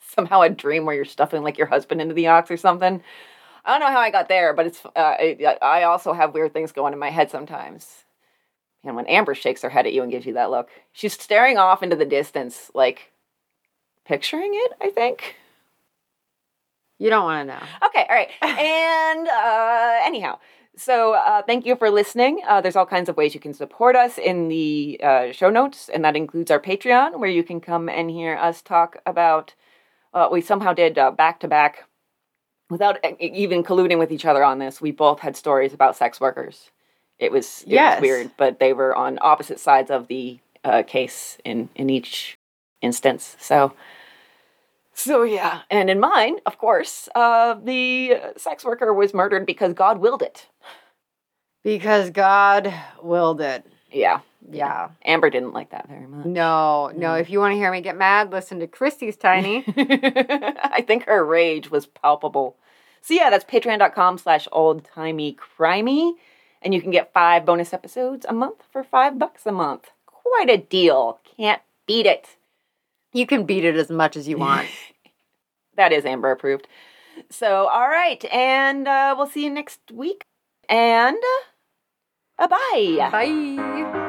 Speaker 1: Somehow a dream where you're stuffing like your husband into the ox or something. I don't know how I got there, but it's. Uh, I, I also have weird things going in my head sometimes. And when Amber shakes her head at you and gives you that look, she's staring off into the distance, like picturing it. I think.
Speaker 2: you don't want to know.
Speaker 1: Okay, all right. and uh, anyhow, so uh, thank you for listening. Uh, there's all kinds of ways you can support us in the uh, show notes, and that includes our Patreon, where you can come and hear us talk about. Uh, we somehow did back to back, without even colluding with each other on this. We both had stories about sex workers. It was it
Speaker 2: Yes.
Speaker 1: was weird, but they were on opposite sides of the uh, case in in each instance. So. So yeah, and in mine, of course, uh, the sex worker was murdered because God willed it.
Speaker 2: Because God willed it.
Speaker 1: Yeah,
Speaker 2: Yeah.
Speaker 1: Amber didn't like that very much.
Speaker 2: No, no. If you want to hear me get mad, listen to Christy's Tiny.
Speaker 1: I think her rage was palpable. So yeah, that's patreon.com slash old timey crimey. And you can get five bonus episodes a month for five bucks a month. Quite a deal. Can't beat it.
Speaker 2: You can beat it as much as you want.
Speaker 1: That is Amber approved. So, all right. And uh, we'll see you next week. And uh, bye bye.
Speaker 2: Bye.